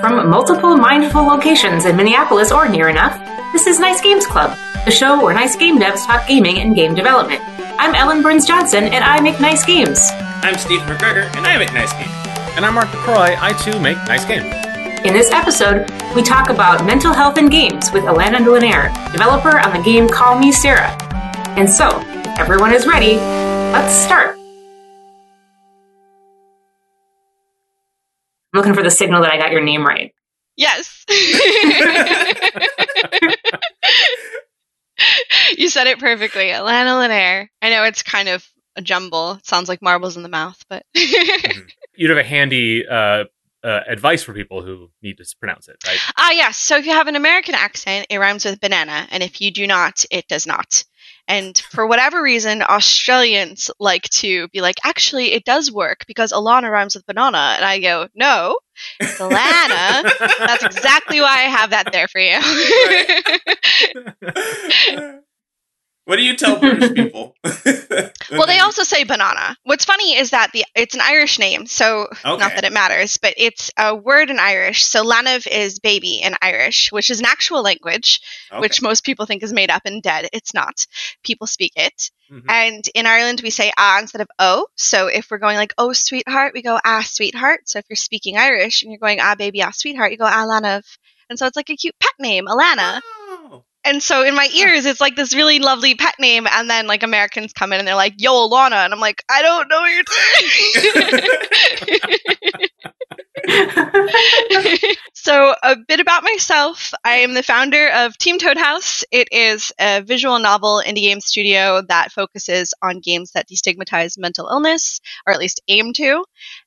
From multiple mindful locations in Minneapolis or near enough, this is Nice Games Club, the show where nice game devs talk gaming and game development. I'm Ellen Burns Johnson, and I make nice games. I'm Steve McGregor, and I make nice games. And I'm Mark LaCroix. I too make nice games. In this episode, we talk about mental health in games with Alana Linaire, developer on the game Call Me Sarah. And so, everyone is ready, let's start. I'm looking for the signal that I got your name right. Yes. you said it perfectly. Alana Linaire. I know it's kind of a jumble. It sounds like marbles in the mouth, but. You'd have a handy uh, uh, advice for people who need to pronounce it, right? Ah, yes. So if you have an American accent, it rhymes with banana, and if you do not, it does not. And for whatever reason, Australians like to be like, actually, it does work because Alana rhymes with banana. And I go, no, it's Alana. That's exactly why I have that there for you. What do you tell British people? well, they also say banana. What's funny is that the it's an Irish name, so Okay. not that it matters, but it's a word in Irish. So lanav is baby in Irish, which is an actual language, Okay. which most people think is made up and dead. It's not. People speak it. Mhm. And in Ireland, we say ah instead of oh. So if we're going like oh sweetheart, we go ah sweetheart. So if you're speaking Irish and you're going ah baby ah sweetheart, you go ah lanav. And so it's like a cute pet name, Alana. Oh. And so in my ears, it's like this really lovely pet name. And then like Americans come in and they're like, yo, Alana. And I'm like, I don't know what you're saying. so a bit about myself. I am the founder of Team Toad House. It is a visual novel indie game studio that focuses on games that destigmatize mental illness, or at least aim to,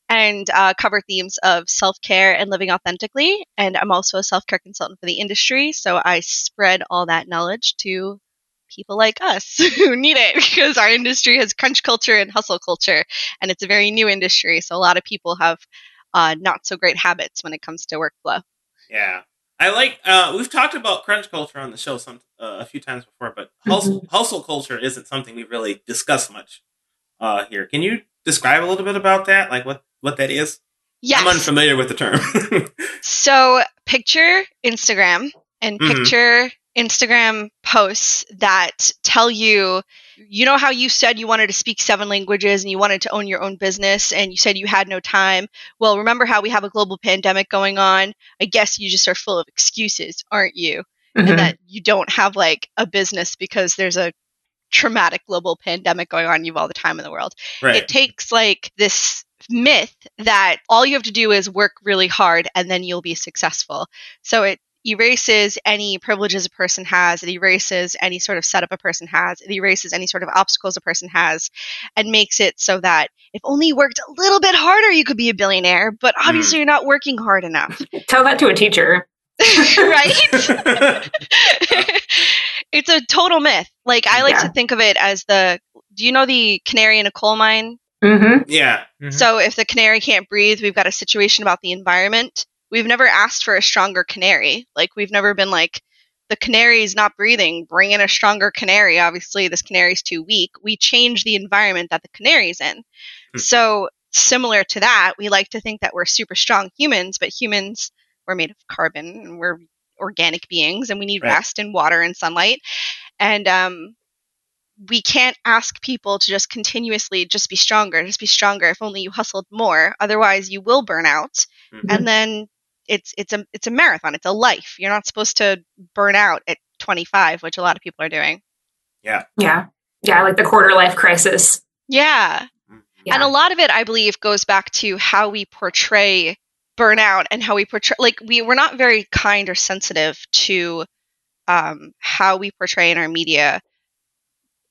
and uh, cover themes of self-care and living authentically. And I'm also a self-care consultant for the industry, so I spread all that knowledge to people like us who need it because our industry has crunch culture and hustle culture, and it's a very new industry. So a lot of people have uh, not so great habits when it comes to workflow. Yeah. I like. Uh, we've talked about crunch culture on the show some uh, a few times before, but hustle, hustle culture isn't something we've really discussed much uh, here. Can you describe a little bit about that? Like what what that is? Yes. I'm unfamiliar with the term. So picture Instagram and Mhm. picture Instagram posts that tell you, you know how you said you wanted to speak seven languages and you wanted to own your own business and you said you had no time. Well, remember how we have a global pandemic going on? I guess you just are full of excuses, aren't you? Mhm. And that you don't have like a business because there's a traumatic global pandemic going on. You have all the time in the world right. it takes like this myth that all you have to do is work really hard and then you'll be successful. So it erases any privileges a person has, it erases any sort of setup a person has, it erases any sort of obstacles a person has, and makes it so that if only you worked a little bit harder, you could be a billionaire, but hmm. obviously you're not working hard enough. Tell that to a teacher. right? it's a total myth. Like I like Yeah. to think of it as the do you know the canary in a coal mine? Mm-hmm. yeah. Mhm. So if the canary can't breathe, we've got a situation about the environment. We've never asked for a stronger canary. Like we've never been like the canary's not breathing, bring in a stronger canary. Obviously this canary's too weak. We change the environment that the canary's in. Hmm. So similar to that, we like to think that we're super strong humans, but humans we're made of carbon and we're organic beings and we need Right. rest and water and sunlight. And um we can't ask people to just continuously just be stronger, just be stronger. If only you hustled more. Otherwise, you will burn out, Mhm. and then it's it's a it's a marathon. It's a life. You're not supposed to burn out at 25, which a lot of people are doing. Yeah. Yeah, Yeah, like the quarter life crisis. Yeah. Yeah. and a lot of it, I believe, goes back to how we portray burnout and how we portray. Like we we're not very kind or sensitive to um, how we portray in our media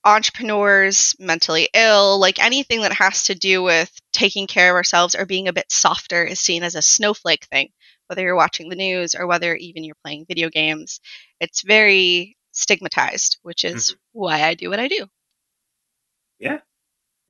entrepreneurs, mentally ill, like anything that has to do with taking care of ourselves or being a bit softer is seen as a snowflake thing, whether you're watching the news or whether even you're playing video games. It's very stigmatized, which is why I do what I do. Yeah.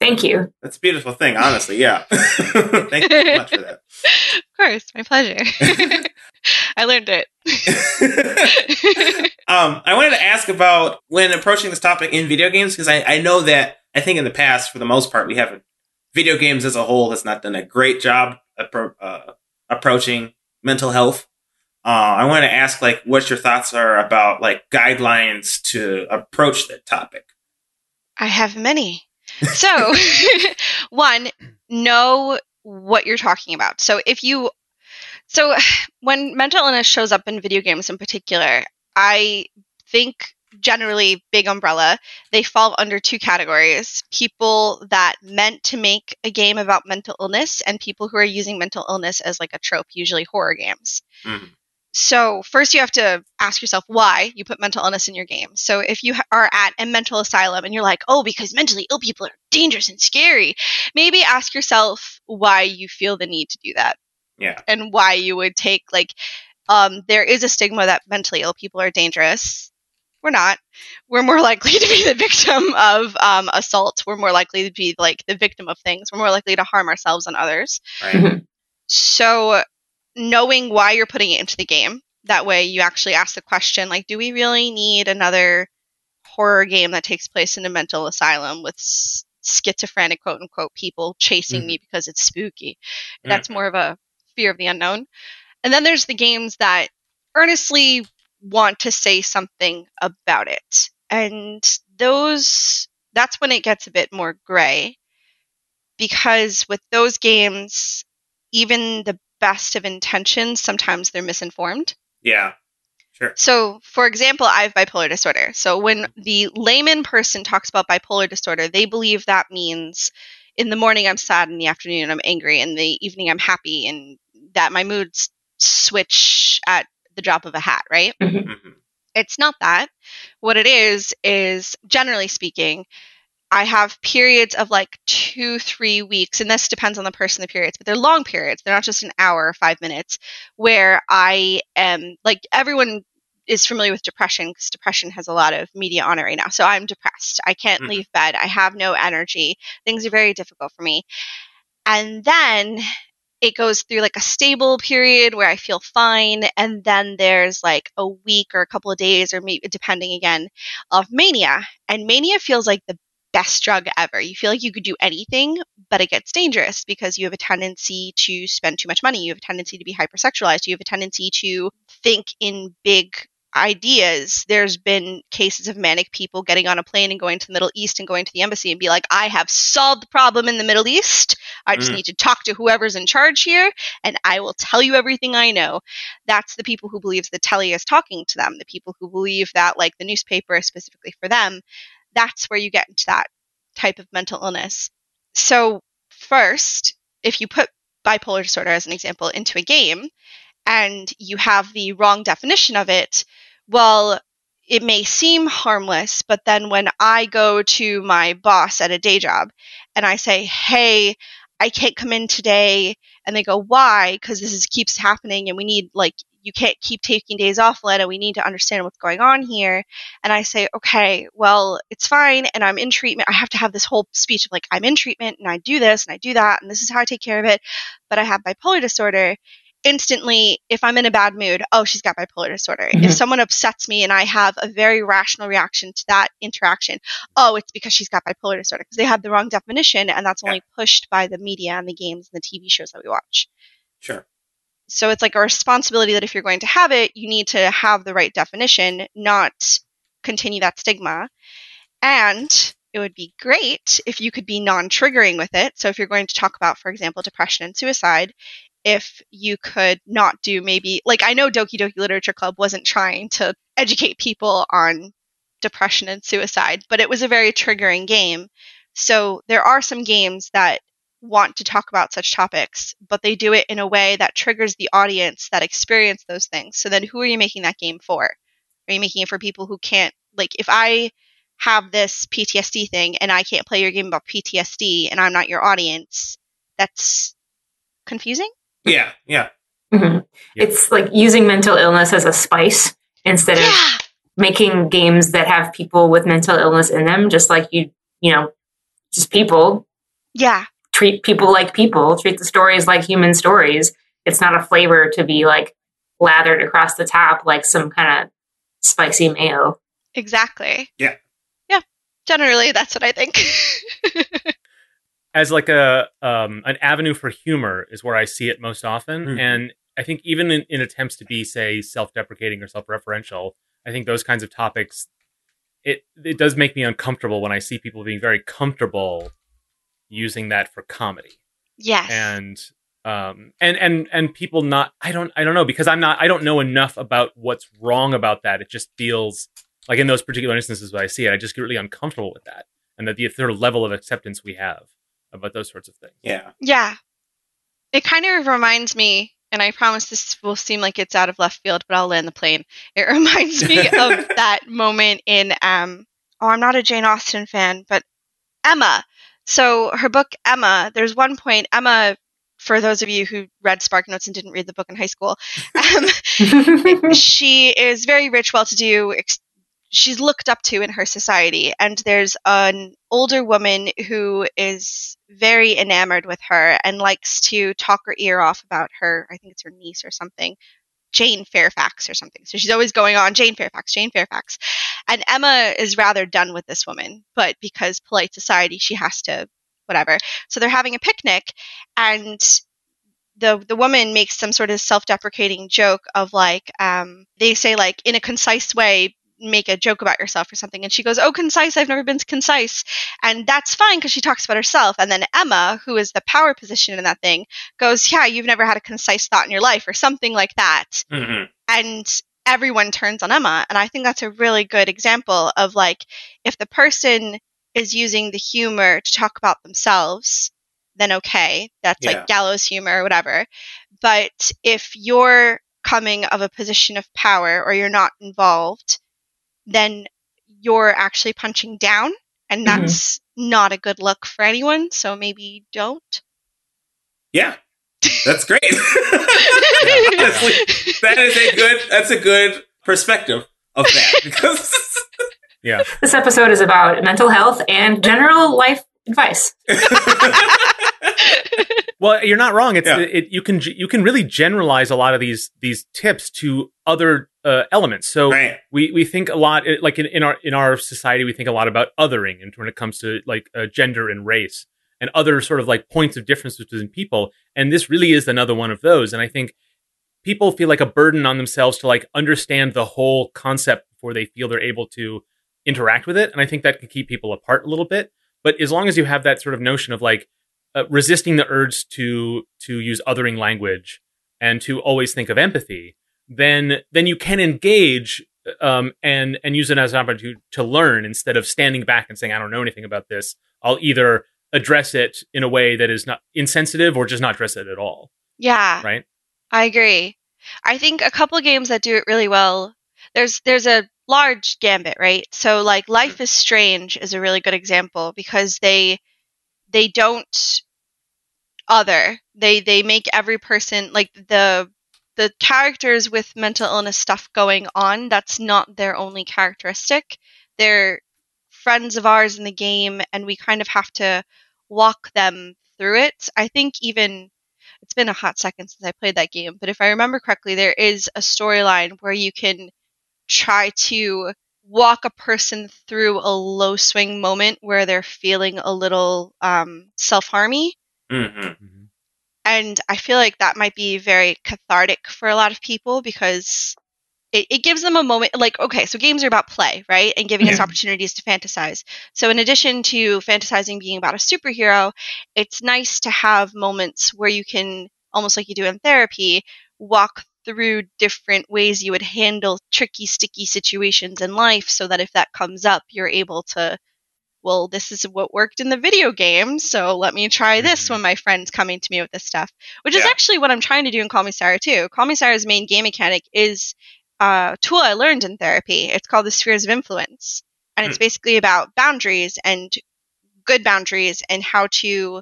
Thank you. That's a beautiful thing, honestly. Yeah. Thank you so much for that. Of course, my pleasure. I learned it. um, I wanted to ask about when approaching this topic in video games because I, I know that I think in the past, for the most part, we haven't. Video games as a whole has not done a great job appro- uh, approaching mental health. Uh, I want to ask, like, what your thoughts are about like guidelines to approach that topic. I have many. So, one, know what you're talking about. So, if you, so when mental illness shows up in video games in particular, I think generally big umbrella they fall under two categories people that meant to make a game about mental illness and people who are using mental illness as like a trope usually horror games Mhm. so first you have to ask yourself why you put mental illness in your game so if you are at a mental asylum and you're like oh because mentally ill people are dangerous and scary. Maybe ask yourself why you feel the need to do that. Yeah. and why you would take like um, there is a stigma that mentally ill people are dangerous. We're not. We're more likely to be the victim of um, assault. We're more likely to be like the victim of things. We're more likely to harm ourselves and others. Right. so knowing why you're putting it into the game that way you actually ask the question like do we really need another horror game that takes place in a mental asylum with s- schizophrenic quote unquote people chasing Mhm. me because it's spooky Mm. that's more of a fear of the unknown and then there's the games that earnestly want to say something about it and those that's when it gets a bit more gray because with those games even the best of intentions sometimes they're misinformed Yeah. Sure. so, for example, I have bipolar disorder. So, when the layman person talks about bipolar disorder, they believe that means in the morning I'm sad, in the afternoon I'm angry, in the evening I'm happy, and that my moods switch at the drop of a hat, right? hmm It's not that. What it is, is generally speaking, I have periods of like two, three weeks, and this depends on the person, the periods, but they're long periods. They're not just an hour or five minutes where I am like everyone is familiar with depression because depression has a lot of media on it right now. So I'm depressed. I can't Mhm. leave bed. I have no energy. Things are very difficult for me. And then it goes through like a stable period where I feel fine, and then there's like a week or a couple of days, or maybe depending again, of mania. And mania feels like the best drug ever. You feel like you could do anything, but it gets dangerous because you have a tendency to spend too much money. You have a tendency to be hypersexualized. You have a tendency to think in big ideas. There's been cases of manic people getting on a plane and going to the Middle East and going to the embassy and be like, I have solved the problem in the Middle East. I just Mm. need to talk to whoever's in charge here and I will tell you everything I know. That's the people who believe the telly is talking to them, the people who believe that like the newspaper is specifically for them. That's where you get into that type of mental illness. So, first, if you put bipolar disorder as an example into a game and you have the wrong definition of it, well, it may seem harmless, but then when I go to my boss at a day job and I say, "Hey, I can't come in today," and they go, "Why?" Because this is, keeps happening, and we need like you can't keep taking days off, Lena. We need to understand what's going on here. And I say, "Okay, well, it's fine, and I'm in treatment." I have to have this whole speech of like, "I'm in treatment, and I do this, and I do that, and this is how I take care of it," but I have bipolar disorder instantly if i'm in a bad mood oh she's got bipolar disorder Mhm. if someone upsets me and i have a very rational reaction to that interaction oh it's because she's got bipolar disorder because they have the wrong definition and that's only pushed by the media and the games and the tv shows that we watch Sure. So it's like a responsibility that if you're going to have it you need to have the right definition not continue that stigma and it would be great if you could be non-triggering with it so if you're going to talk about for example depression and suicide if you could not do maybe like I know Doki Doki Literature Club wasn't trying to educate people on depression and suicide, but it was a very triggering game. So there are some games that want to talk about such topics, but they do it in a way that triggers the audience that experience those things. So then who are you making that game for? Are you making it for people who can't like if I have this PTSD thing and I can't play your game about PTSD and I'm not your audience, that's confusing? Yeah. Yeah. Mhm. Yeah. It's like using mental illness as a spice instead of making games that have people with mental illness in them, just like you, you know, just people. Yeah. Treat people like people, treat the stories like human stories. It's not a flavor to be like lathered across the top like some kind of spicy mayo. Exactly. Yeah. Yeah. Generally, that's what I think. as like a um, an avenue for humor is where I see it most often, Mhm. and I think even in, in attempts to be say self-deprecating or self-referential, I think those kinds of topics it it does make me uncomfortable when I see people being very comfortable using that for comedy Yes. and um and and and people not I don't I don't know because I'm not I don't know enough about what's wrong about that. It just feels like in those particular instances where I see it, I just get really uncomfortable with that, and that the sort of level of acceptance we have about those sorts of things. Yeah. Yeah. It kind of reminds me, and I promise this will seem like it's out of left field, but I'll land the plane. It reminds me of that moment in um oh, I'm not a Jane Austen fan, but Emma. So her book Emma, there's one point Emma for those of you who read Spark Notes and didn't read the book in high school, um, she is very rich, well to do. Ex- she's looked up to in her society. And there's an older woman who is very enamored with her and likes to talk her ear off about her. I think it's her niece or something. Jane Fairfax or something. So she's always going on Jane Fairfax, Jane Fairfax. And Emma is rather done with this woman, but because polite society, she has to whatever. So they're having a picnic and the the woman makes some sort of self-deprecating joke of like um, they say like in a concise way make a joke about yourself or something and she goes oh concise i've never been concise and that's fine because she talks about herself and then emma who is the power position in that thing goes yeah you've never had a concise thought in your life or something like that hmm and everyone turns on Emma. And I think that's a really good example of like if the person is using the humor to talk about themselves, then okay, that's Yeah. like gallows humor or whatever. But if you're coming of a position of power or you're not involved, then you're actually punching down. And Mhm. that's not a good look for anyone. So maybe don't. Yeah. That's great. Honestly, that is a good. That's a good perspective of that because This episode is about mental health and general life advice. Well, you're not wrong. It's Yeah. it, you can you can really generalize a lot of these these tips to other uh, elements. So right. we we think a lot like in, in our in our society we think a lot about othering and when it comes to like uh, gender and race and other sort of like points of difference between people and this really is another one of those and i think people feel like a burden on themselves to like understand the whole concept before they feel they're able to interact with it and i think that can keep people apart a little bit but as long as you have that sort of notion of like uh, resisting the urge to to use othering language and to always think of empathy then then you can engage um, and and use it as an opportunity to learn instead of standing back and saying I don't know anything about this. I'll either address it in a way that is not insensitive or just not address it at all. Yeah. Right? I agree. I think a couple games that do it really well. There's there's a large gambit, right? So like Life is Strange is a really good example because they they don't other. They they make every person like the the characters with mental illness stuff going on, that's not their only characteristic. They're friends of ours in the game and we kind of have to walk them through it. I think even it's been a hot second since I played that game, but if I remember correctly, there is a storyline where you can try to walk a person through a low swing moment where they're feeling a little um, self harmy. Hmm And I feel like that might be very cathartic for a lot of people because it, it gives them a moment. Like, okay, so games are about play, right? And giving us opportunities to fantasize. So, in addition to fantasizing being about a superhero, it's nice to have moments where you can, almost like you do in therapy, walk through different ways you would handle tricky, sticky situations in life so that if that comes up, you're able to well, this is what worked in the video game, so let me try this Mhm. when my friend's coming to me with this stuff. Which is actually what I'm trying to do in Call Me Sarah too. Call Me Sarah's main game mechanic is a tool I learned in therapy. It's called the Spheres of Influence. And it's basically about boundaries and good boundaries and how to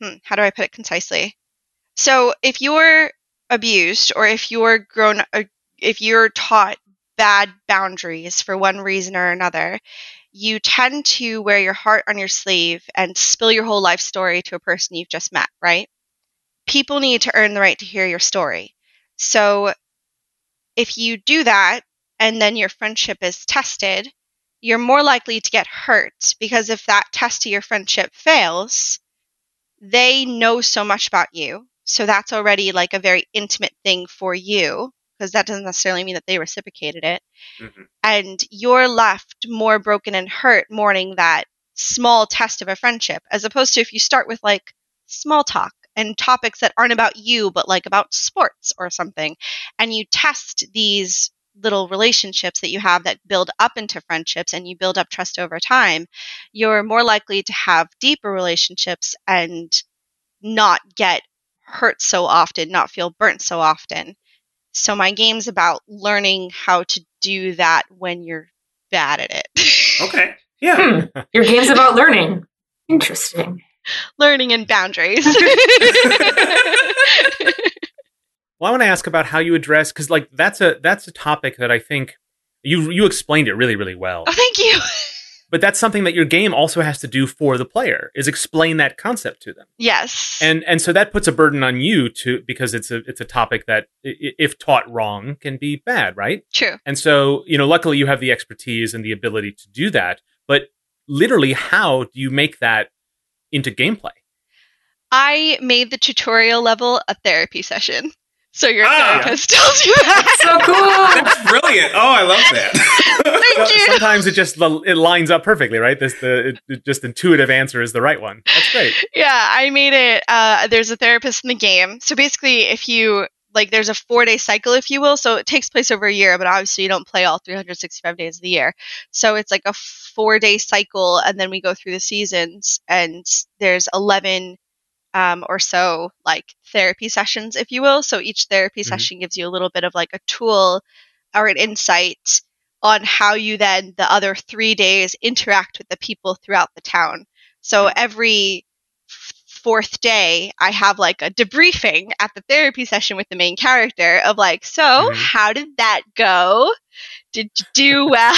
hmm, how do I put it concisely? So if you're abused or if you're grown uh, if you're taught bad boundaries for one reason or another, you tend to wear your heart on your sleeve and spill your whole life story to a person you've just met, right? People need to earn the right to hear your story. So if you do that and then your friendship is tested, you're more likely to get hurt because if that test to your friendship fails, they know so much about you. So that's already like a very intimate thing for you because that doesn't necessarily mean that they reciprocated it. Mm-hmm. And you're left more broken and hurt mourning that small test of a friendship as opposed to if you start with like small talk and topics that aren't about you but like about sports or something and you test these little relationships that you have that build up into friendships and you build up trust over time, you're more likely to have deeper relationships and not get hurt so often, not feel burnt so often. So my game's about learning how to do that when you're bad at it. okay. Yeah. Hmm. Your game's about learning. Interesting. learning and boundaries. Well, I want to ask about how you address because like that's a that's a topic that I think you you explained it really really well. Oh, thank you. But that's something that your game also has to do for the player is explain that concept to them. Yes. And and so that puts a burden on you to because it's a it's a topic that if taught wrong can be bad, right? True. And so, you know, luckily you have the expertise and the ability to do that, but literally how do you make that into gameplay? I made the tutorial level a therapy session. So your ah, therapist tells you that. so cool. That's brilliant. Oh, I love that. Thank you. Sometimes it just it lines up perfectly, right? This the it, just intuitive answer is the right one. That's great. Yeah, I made it. Uh, there's a therapist in the game. So basically, if you like, there's a four day cycle, if you will. So it takes place over a year, but obviously you don't play all 365 days of the year. So it's like a four day cycle, and then we go through the seasons, and there's 11 um, or so like therapy sessions, if you will. So each therapy mm-hmm. session gives you a little bit of like a tool or an insight on how you then the other three days interact with the people throughout the town. So mm-hmm. every fourth day, I have like a debriefing at the therapy session with the main character of like, so mm-hmm. how did that go? Did you do well?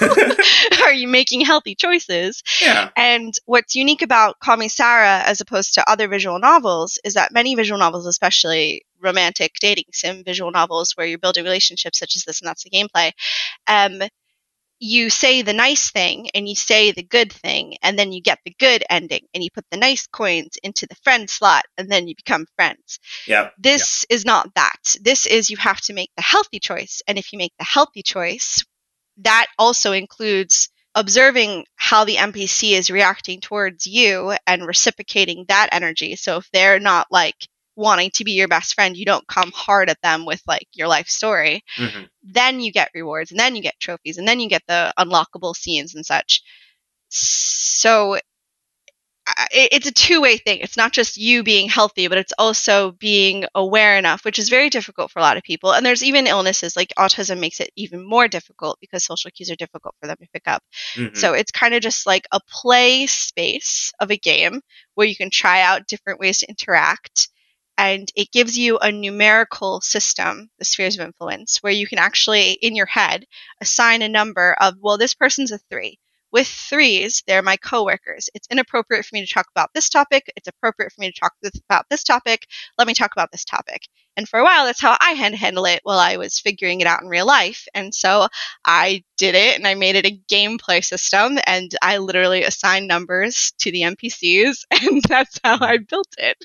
Are you making healthy choices? Yeah. And what's unique about Call Me Sarah as opposed to other visual novels is that many visual novels, especially romantic dating sim visual novels where you're building relationships such as this and that's the gameplay, um, you say the nice thing and you say the good thing and then you get the good ending and you put the nice coins into the friend slot and then you become friends. Yeah. This is not that. This is you have to make the healthy choice and if you make the healthy choice, that also includes observing how the NPC is reacting towards you and reciprocating that energy. So if they're not like wanting to be your best friend, you don't come hard at them with like your life story. Mm-hmm. Then you get rewards and then you get trophies and then you get the unlockable scenes and such. So it's a two way thing. It's not just you being healthy, but it's also being aware enough, which is very difficult for a lot of people. And there's even illnesses like autism makes it even more difficult because social cues are difficult for them to pick up. Mm-hmm. So it's kind of just like a play space of a game where you can try out different ways to interact and it gives you a numerical system, the spheres of influence, where you can actually, in your head, assign a number of, well, this person's a three with threes, they're my coworkers. It's inappropriate for me to talk about this topic. It's appropriate for me to talk about this topic. Let me talk about this topic. And for a while, that's how I had to handle it while I was figuring it out in real life. And so I did it and I made it a gameplay system and I literally assigned numbers to the NPCs and that's how I built it.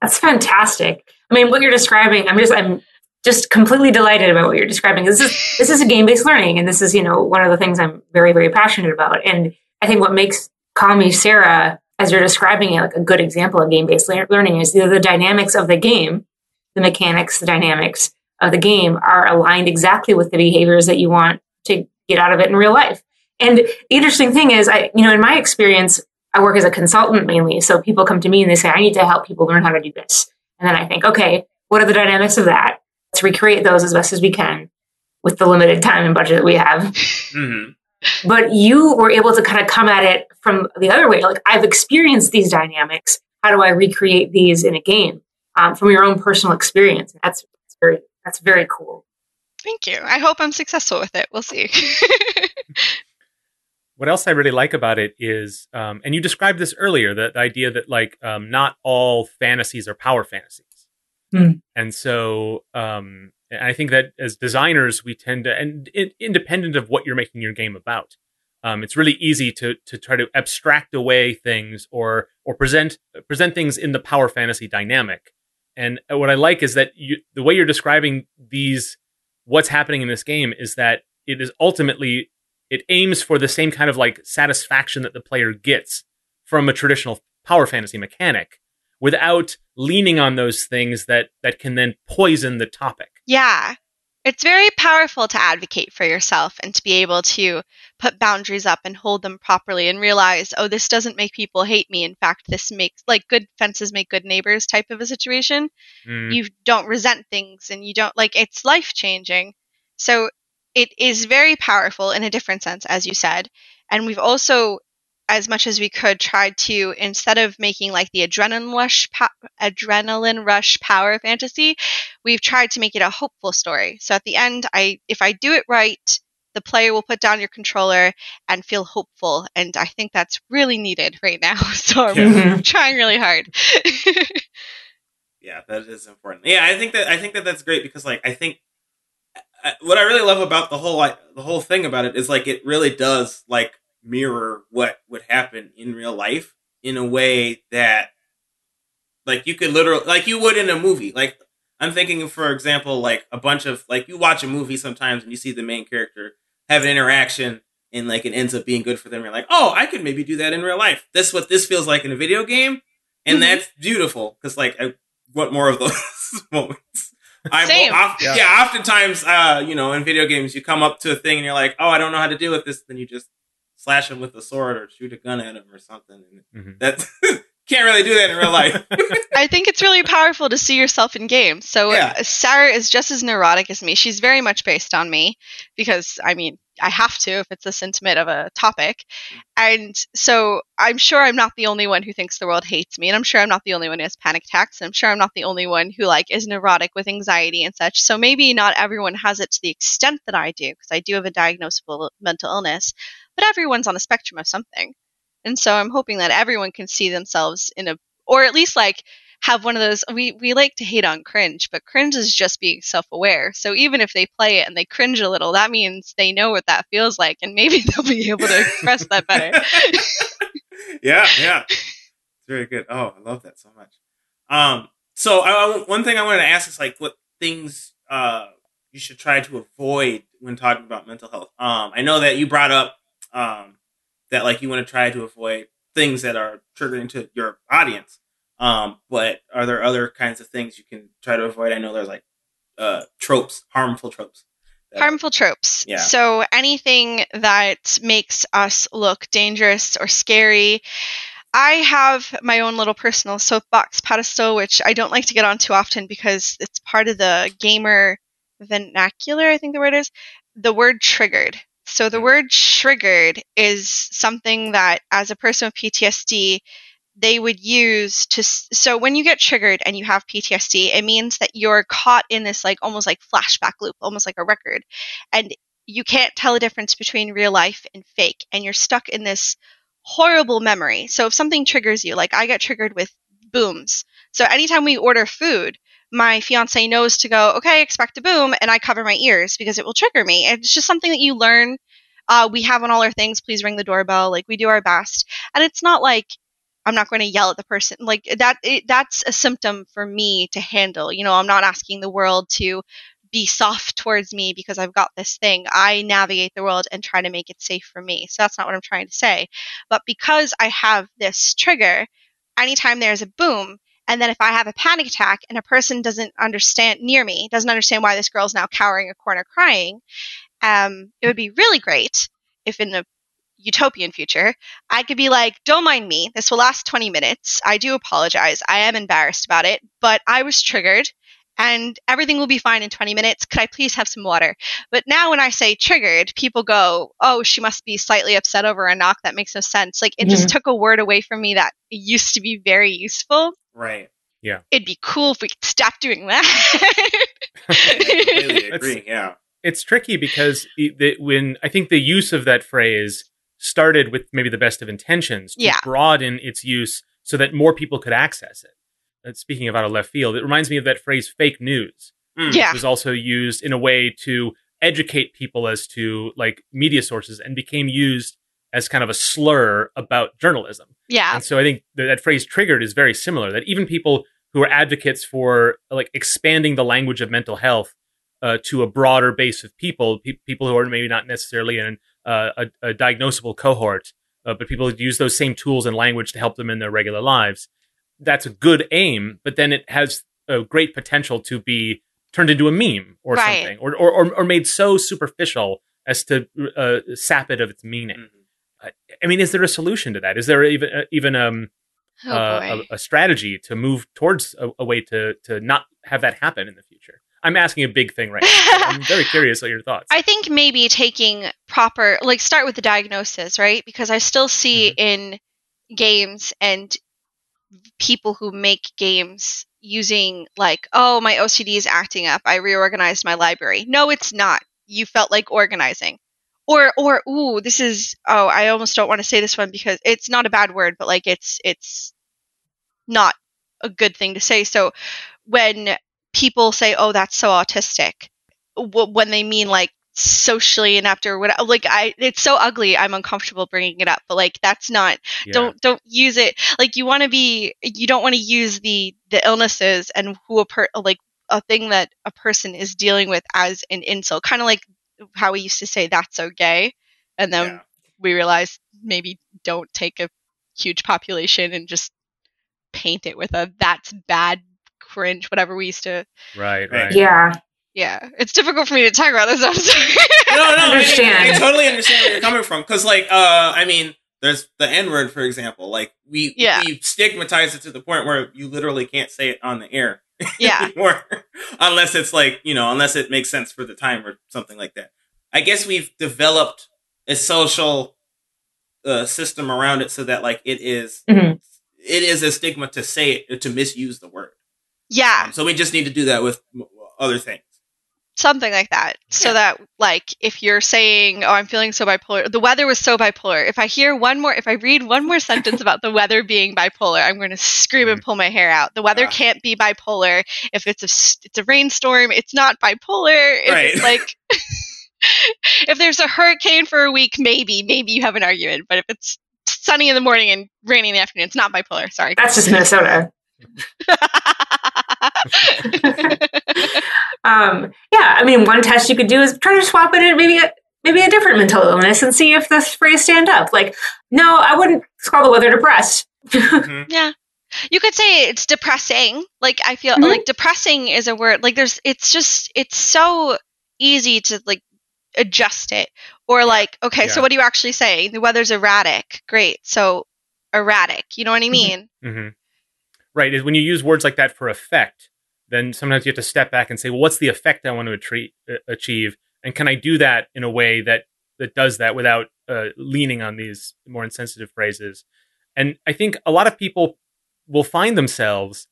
That's fantastic. I mean, what you're describing, I'm just, I'm just completely delighted about what you're describing. This is this is a game based learning, and this is you know one of the things I'm very very passionate about. And I think what makes Call Me Sarah, as you're describing it, like a good example of game based learning is the, the dynamics of the game, the mechanics, the dynamics of the game are aligned exactly with the behaviors that you want to get out of it in real life. And the interesting thing is, I you know in my experience, I work as a consultant mainly, so people come to me and they say, I need to help people learn how to do this, and then I think, okay, what are the dynamics of that? Let's recreate those as best as we can with the limited time and budget that we have. Mm-hmm. But you were able to kind of come at it from the other way. Like, I've experienced these dynamics. How do I recreate these in a game um, from your own personal experience? That's, that's very that's very cool. Thank you. I hope I'm successful with it. We'll see. what else I really like about it is, um, and you described this earlier, the, the idea that like um, not all fantasies are power fantasies. Mm. And so um, I think that as designers, we tend to, and independent of what you're making your game about, Um, it's really easy to to try to abstract away things or or present present things in the power fantasy dynamic. And what I like is that you, the way you're describing these, what's happening in this game is that it is ultimately it aims for the same kind of like satisfaction that the player gets from a traditional power fantasy mechanic without leaning on those things that that can then poison the topic. Yeah. It's very powerful to advocate for yourself and to be able to put boundaries up and hold them properly and realize, oh, this doesn't make people hate me. In fact, this makes like good fences make good neighbors type of a situation. Mm. You don't resent things and you don't like it's life changing. So it is very powerful in a different sense, as you said. And we've also as much as we could tried to instead of making like the adrenaline rush po- adrenaline rush power fantasy we've tried to make it a hopeful story. So at the end i if i do it right the player will put down your controller and feel hopeful. And i think that's really needed right now. So i'm yeah. trying really hard. Yeah that is important. Yeah i think that i think that that's great because like i think uh, what i really love about the whole like the whole thing about it is like it really does like mirror what would happen in real life in a way that like you could literally like you would in a movie like i'm thinking for example like a bunch of like you watch a movie sometimes and you see the main character have an interaction and like it ends up being good for them you're like oh i could maybe do that in real life that's what this feels like in a video game and mm-hmm. that's beautiful because like i want more of those moments I, Same. yeah. yeah. Oftentimes, uh, you know, in video games, you come up to a thing and you're like, "Oh, I don't know how to deal with this." Then you just slash him with a sword or shoot a gun at him or something. Mm-hmm. That can't really do that in real life. I think it's really powerful to see yourself in games. So yeah. Uh, Sarah is just as neurotic as me. She's very much based on me because I mean I have to if it's this intimate of a topic. And so I'm sure I'm not the only one who thinks the world hates me. And I'm sure I'm not the only one who has panic attacks. And I'm sure I'm not the only one who like is neurotic with anxiety and such. So maybe not everyone has it to the extent that I do, because I do have a diagnosable mental illness but everyone's on a spectrum of something. And so I'm hoping that everyone can see themselves in a, or at least like have one of those. We, we like to hate on cringe, but cringe is just being self aware. So even if they play it and they cringe a little, that means they know what that feels like and maybe they'll be able to express that better. yeah, yeah. It's very good. Oh, I love that so much. Um, so I, I, one thing I wanted to ask is like what things uh, you should try to avoid when talking about mental health. Um, I know that you brought up um, that like you want to try to avoid things that are triggering to your audience. Um, but are there other kinds of things you can try to avoid? I know there's like uh, tropes, harmful tropes. Harmful tropes. Yeah. So anything that makes us look dangerous or scary. I have my own little personal soapbox pedestal, which I don't like to get on too often because it's part of the gamer vernacular, I think the word is. The word triggered. So the hmm. word triggered is something that, as a person with PTSD, they would use to. So when you get triggered and you have PTSD, it means that you're caught in this like almost like flashback loop, almost like a record, and you can't tell the difference between real life and fake, and you're stuck in this horrible memory. So if something triggers you, like I get triggered with booms. So anytime we order food, my fiance knows to go, okay, expect a boom, and I cover my ears because it will trigger me. It's just something that you learn. Uh, we have on all our things, please ring the doorbell. Like we do our best. And it's not like I'm not going to yell at the person. Like that, it, that's a symptom for me to handle. You know, I'm not asking the world to be soft towards me because I've got this thing. I navigate the world and try to make it safe for me. So that's not what I'm trying to say. But because I have this trigger, anytime there's a boom, and then if I have a panic attack and a person doesn't understand near me, doesn't understand why this girl's now cowering a corner crying, um, it would be really great if in the utopian future, I could be like, don't mind me. This will last 20 minutes. I do apologize. I am embarrassed about it, but I was triggered and everything will be fine in 20 minutes. Could I please have some water? But now when I say triggered, people go, oh, she must be slightly upset over a knock. That makes no sense. Like it just mm-hmm. took a word away from me that used to be very useful. Right. Yeah. It'd be cool if we could stop doing that. I really agree. It's, yeah. It's tricky because the, when I think the use of that phrase started with maybe the best of intentions to yeah. broaden its use so that more people could access it. Uh, speaking of out of left field, it reminds me of that phrase fake news. Mm. Yeah. Which was also used in a way to educate people as to like media sources and became used as kind of a slur about journalism. Yeah. And so I think that, that phrase triggered is very similar. That even people who are advocates for like expanding the language of mental health uh, to a broader base of people, pe- people who are maybe not necessarily in uh, a, a, diagnosable cohort, uh, but people who use those same tools and language to help them in their regular lives. That's a good aim, but then it has a great potential to be turned into a meme or Right. something, or, or or or made so superficial as to uh, sap it of its meaning. Mhm. I mean, is there a solution to that? Is there even uh, even um, oh uh, a, a strategy to move towards a, a way to to not have that happen in the future? I'm asking a big thing right now. I'm very curious what your thoughts. I think maybe taking proper, like, start with the diagnosis, right? Because I still see Mm-hmm. in games and people who make games using, like, oh, my OCD is acting up. I reorganized my library. No, it's not. You felt like organizing. Or, or, ooh, this is, oh, I almost don't want to say this one because it's not a bad word, but like, it's, it's not a good thing to say. So when people say, "Oh, that's so autistic," w- when they mean like socially inept or whatever, like I, it's so ugly. I'm uncomfortable bringing it up, but like that's not. Yeah. Don't don't use it. Like you want to be. You don't want to use the the illnesses and who a per like a thing that a person is dealing with as an insult. Kind of like how we used to say that's so gay, and then Yeah. we realized maybe don't take a huge population and just paint it with a that's bad cringe whatever we used to right, Right. right. Yeah. Yeah it's difficult for me to talk about this i'm sorry no, no, I- Understand. I, totally understand where you're coming from. Because, like, uh, I mean, there's the N word, for example. Like, we Yeah. we stigmatize it to the point where you literally can't say it on the air yeah anymore, unless it's like you know, unless it makes sense for the time or something like that. I guess we've developed a social uh, system around it so that like it is Mhm. it is a stigma to say it to misuse the word. yeah Um, so we just need to do that with other things. Something like that so Yeah. that like if you're saying oh i'm feeling so bipolar the weather was so bipolar if i hear one more if i read one more sentence about the weather being bipolar i'm going to scream and pull my hair out the weather Ah. can't be bipolar if it's a it's a rainstorm it's not bipolar if Right. it's like if there's a hurricane for a week maybe maybe you have an argument but if it's sunny in the morning and rainy in the afternoon it's not bipolar sorry That's just Minnesota. Um, yeah, I mean, one test you could do is try to swap it in maybe a, maybe a different mental illness and see if this phrase stand up. Like, no, I wouldn't call the weather depressed. Yeah. You could say it's depressing. Like I feel Mhm. like depressing is a word. Like there's it's just it's so easy to like adjust it. Or like, okay, so what are you actually saying The weather's erratic. Great. So erratic. You know what I mean? hmm Right. Is when you use words like that for effect, then sometimes you have to step back and say, well, what's the effect I want to attre- uh, achieve? And can I do that in a way that, that does that without uh, leaning on these more insensitive phrases? And I think a lot of people will find themselves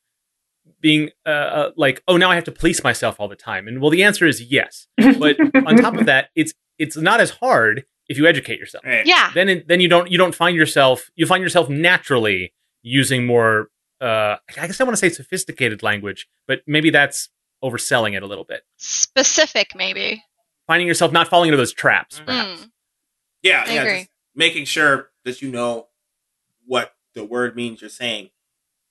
being uh, uh, like, oh, now I have to police myself all the time. And well, the answer is yes. But on top of that, it's it's not as hard if you educate yourself Right. Yeah. then it, then you don't you don't find yourself you find yourself naturally using more uh I guess I want to say sophisticated language, but maybe that's overselling it a little bit. Specific maybe. Finding yourself not falling into those traps, Mm. perhaps. Mm. Yeah, I yeah. agree. just making sure that you know what the word means you're saying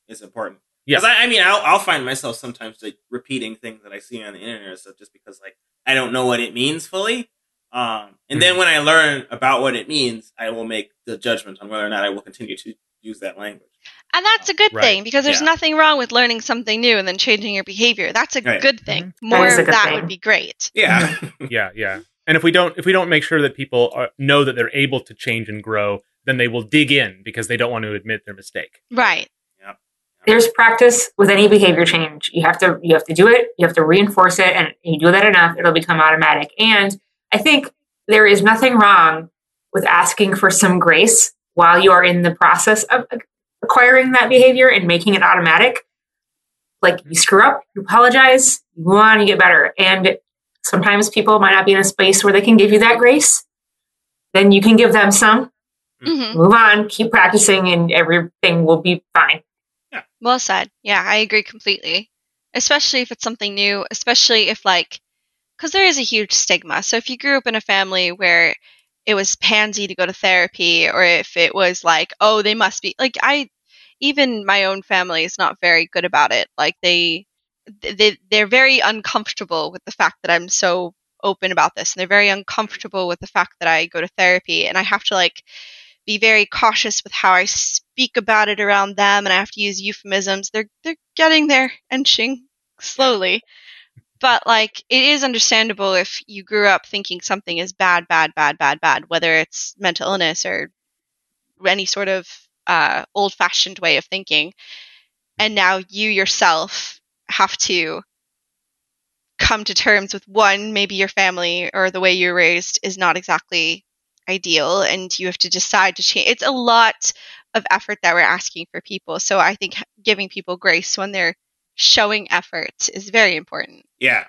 is important. Yeah. I, I mean, I'll, I'll find myself sometimes like repeating things that I see on the internet and stuff just because like I don't know what it means fully. Um, and then when I learn about what it means, I will make the judgment on whether or not I will continue to use that language. And that's a good Right. thing because there's Yeah. nothing wrong with learning something new and then changing your behavior. That's a Right. good thing. Mm-hmm. That More is a of that thing. would be great. Yeah. Mm-hmm. Yeah, yeah. And if we don't if we don't make sure that people are, know that they're able to change and grow, then they will dig in because they don't want to admit their mistake. Right. There's practice with any behavior change. You have to you have to do it. You have to reinforce it, and you do that enough, it'll become automatic. And I think there is nothing wrong with asking for some grace while you are in the process of acquiring that behavior and making it automatic. Like you screw up, you apologize, you want to get better. And sometimes people might not be in a space where they can give you that grace. Then you can give them some, hmm move on, keep practicing, and everything will be fine. Yeah. Well said. Yeah, I agree completely. Especially if it's something new, especially if like because there is a huge stigma. So if you grew up in a family where it was pansy to go to therapy or if it was like, oh, they must be like I even my own family is not very good about it. Like they they they're very uncomfortable with the fact that I'm so open about this and they're very uncomfortable with the fact that I go to therapy and I have to like be very cautious with how I speak about it around them and I have to use euphemisms. They're they're getting there inching slowly. But like it is understandable if you grew up thinking something is bad, bad, bad, bad, bad, whether it's mental illness or any sort of uh, old fashioned way of thinking. And now you yourself have to come to terms with one, maybe your family or the way you're raised is not exactly ideal, and you have to decide to change. It's a lot of effort that we're asking for people. So I think giving people grace when they're showing effort is very important. Yeah.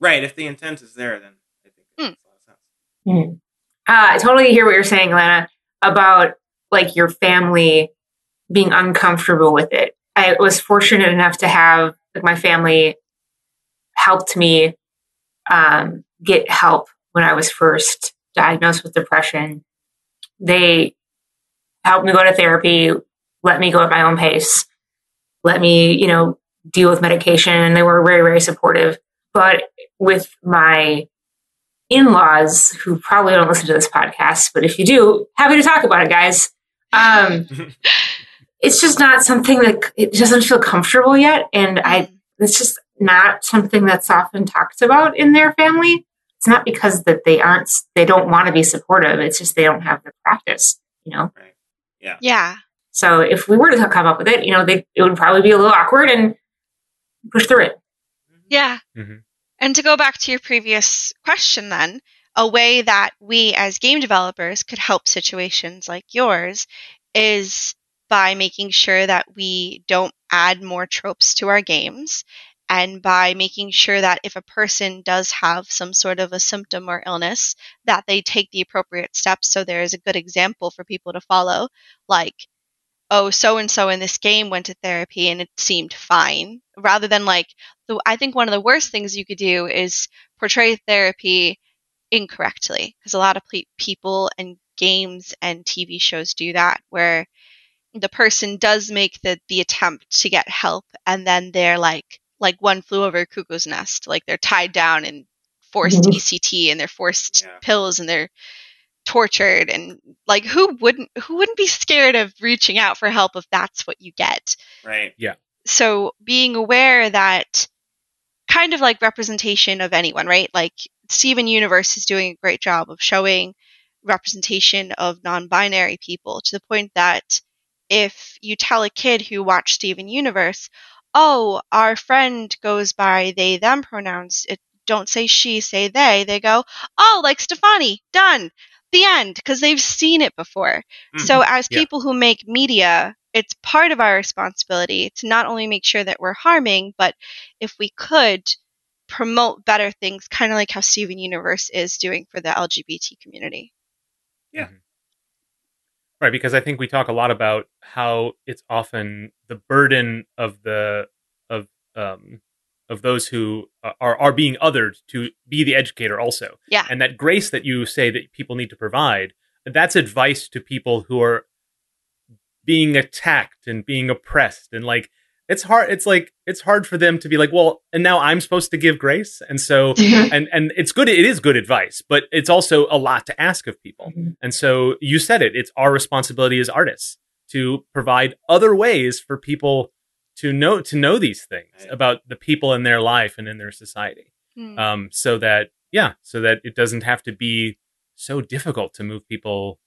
Right. If the intent is there, then I think it makes a lot of sense. Mm-hmm. Uh, I totally hear what you're saying, Lana, about like your family being uncomfortable with it. I was fortunate enough to have like, my family helped me um, get help when I was first diagnosed with depression. They helped me go to therapy, let me go at my own pace, let me, you know, deal with medication, and they were very, very supportive. But with my in laws, who probably don't listen to this podcast, but if you do, happy to talk about it, guys. Um, it's just not something that it doesn't feel comfortable yet. And I, it's just not something that's often talked about in their family. It's not because that they aren't, they don't want to be supportive. It's just they don't have the practice, you know? Right. Yeah. Yeah. So if we were to come up with it, you know, they, it would probably be a little awkward and push through it. Yeah. Mm-hmm. And to go back to your previous question, then, a way that we as game developers could help situations like yours is by making sure that we don't add more tropes to our games and by making sure that if a person does have some sort of a symptom or illness that they take the appropriate steps so there is a good example for people to follow like oh so and so in this game went to therapy and it seemed fine rather than like the, i think one of the worst things you could do is portray therapy incorrectly because a lot of pe- people and games and tv shows do that where the person does make the the attempt to get help and then they're like like one flew over a cuckoo's nest like they're tied down and forced Mhm. ect and they're forced Yeah. pills and they're tortured and like who wouldn't who wouldn't be scared of reaching out for help if that's what you get? Right. Yeah. So being aware that kind of like representation of anyone right? Like steven universe is doing a great job of showing representation of non-binary people to the point that if you tell a kid who watched steven universe oh our friend goes by they them pronouns it don't say she say they they go oh like stefani done the end because they've seen it before Mhm. so, as Yeah. people who make media, it's part of our responsibility to not only make sure that we're harming, but if we could promote better things, kind of like how Steven Universe is doing for the LGBT community. Yeah. Right, because I think we talk a lot about how it's often the burden of the of um of those who are are being othered to be the educator also. Yeah. And that grace that you say that people need to provide, that's advice to people who are being attacked and being oppressed and like it's hard it's like it's hard for them to be like, well, and now I'm supposed to give grace. And so and and it's good it is good advice but it's also a lot to ask of people Mhm. and so you said it it's our responsibility as artists to provide other ways for people to know to know these things Right. about the people in their life and in their society Hmm. um so that yeah so that it doesn't have to be so difficult to move people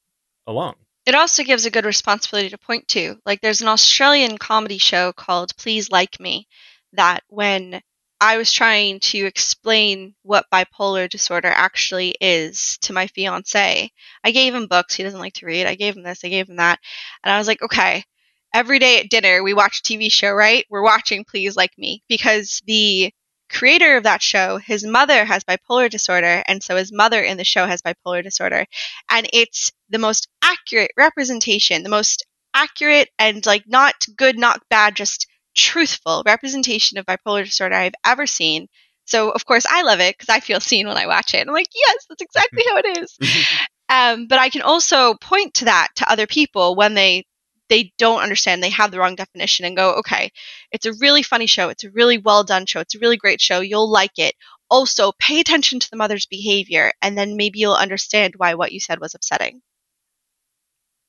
along It also gives a good responsibility to point to. Like, there's an Australian comedy show called Please Like Me that when I was trying to explain what bipolar disorder actually is to my fiance, I gave him books. He doesn't like to read. I gave him this, I gave him that. And I was like, okay, every day at dinner, we watch a TV show, right? We're watching Please Like Me because the creator of that show, his mother has bipolar disorder, and so his mother in the show has bipolar disorder. And it's the most accurate representation, the most accurate and like not good, not bad, just truthful representation of bipolar disorder I've ever seen. So of course I love it because I feel seen when I watch it. I'm like, yes, that's exactly how it is. Um, but I can also point to that to other people when they they don't understand, they have the wrong definition, and go, okay, it's a really funny show, it's a really well done show, it's a really great show, you'll like it. Also, pay attention to the mother's behavior, and then maybe you'll understand why what you said was upsetting.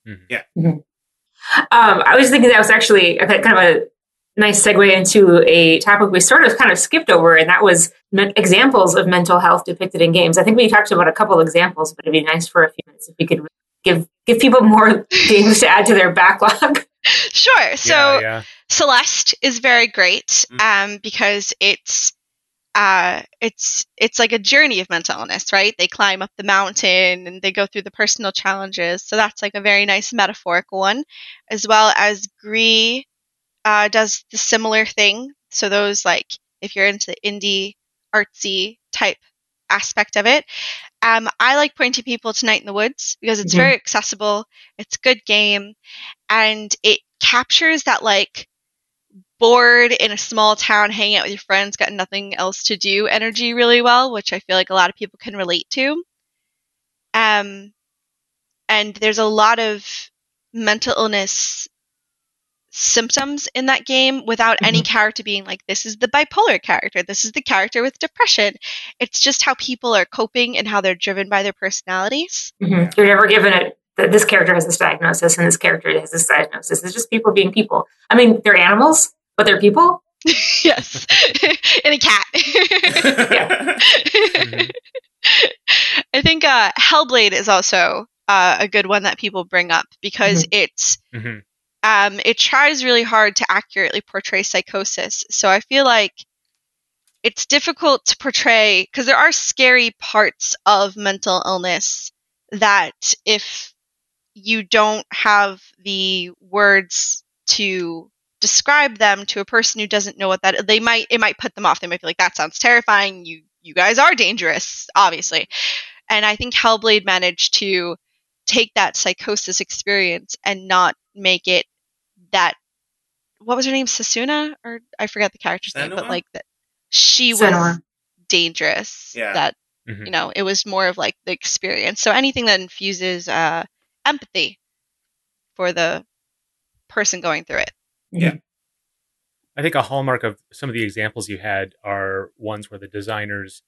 Mm-hmm. Um, I was thinking that was actually kind of a nice segue into a topic we sort of kind of skipped over, and that was me- examples of mental health depicted in games. I think we talked about a couple examples, but it'd be nice for a few minutes if we could give give people more games to add to their backlog. Sure. So yeah, yeah. Celeste is very great mm. um, because it's uh, it's it's like a journey of mental illness, right? They climb up the mountain and they go through the personal challenges. So that's like a very nice metaphorical one, as well as Gris uh, does the similar thing. So those like if you're into the indie artsy type aspect of it, um, I like pointing people to Night in the Woods because it's mm-hmm. very accessible. It's a good game, and it captures that like bored in a small town, hanging out with your friends, got nothing else to do energy really well, which I feel like a lot of people can relate to. Um, and there's a lot of mental illness symptoms in that game without mm-hmm. any character being like, this is the bipolar character, this is the character with depression. It's just how people are coping and how they're driven by their personalities. Mm-hmm. You're never given it that this character has this diagnosis and this character has this diagnosis. It's just people being people. I mean, they're animals, but they're people. yes, and a cat. mm-hmm. I think uh, Hellblade is also uh, a good one that people bring up because mm-hmm. it's mm-hmm. Um, it tries really hard to accurately portray psychosis. So I feel like it's difficult to portray because there are scary parts of mental illness that if you don't have the words to describe them to a person who doesn't know what that they might it might put them off. They might be like that sounds terrifying. You you guys are dangerous obviously. And i think hellblade managed to take that psychosis experience and not make it that what was her name sasuna or i forget the character's Senua? name but like that she Senua. was dangerous yeah. that mm-hmm. you know it was more of like the experience so anything that infuses uh empathy for the person going through it yeah. I think a hallmark of some of the examples you had are ones where the designers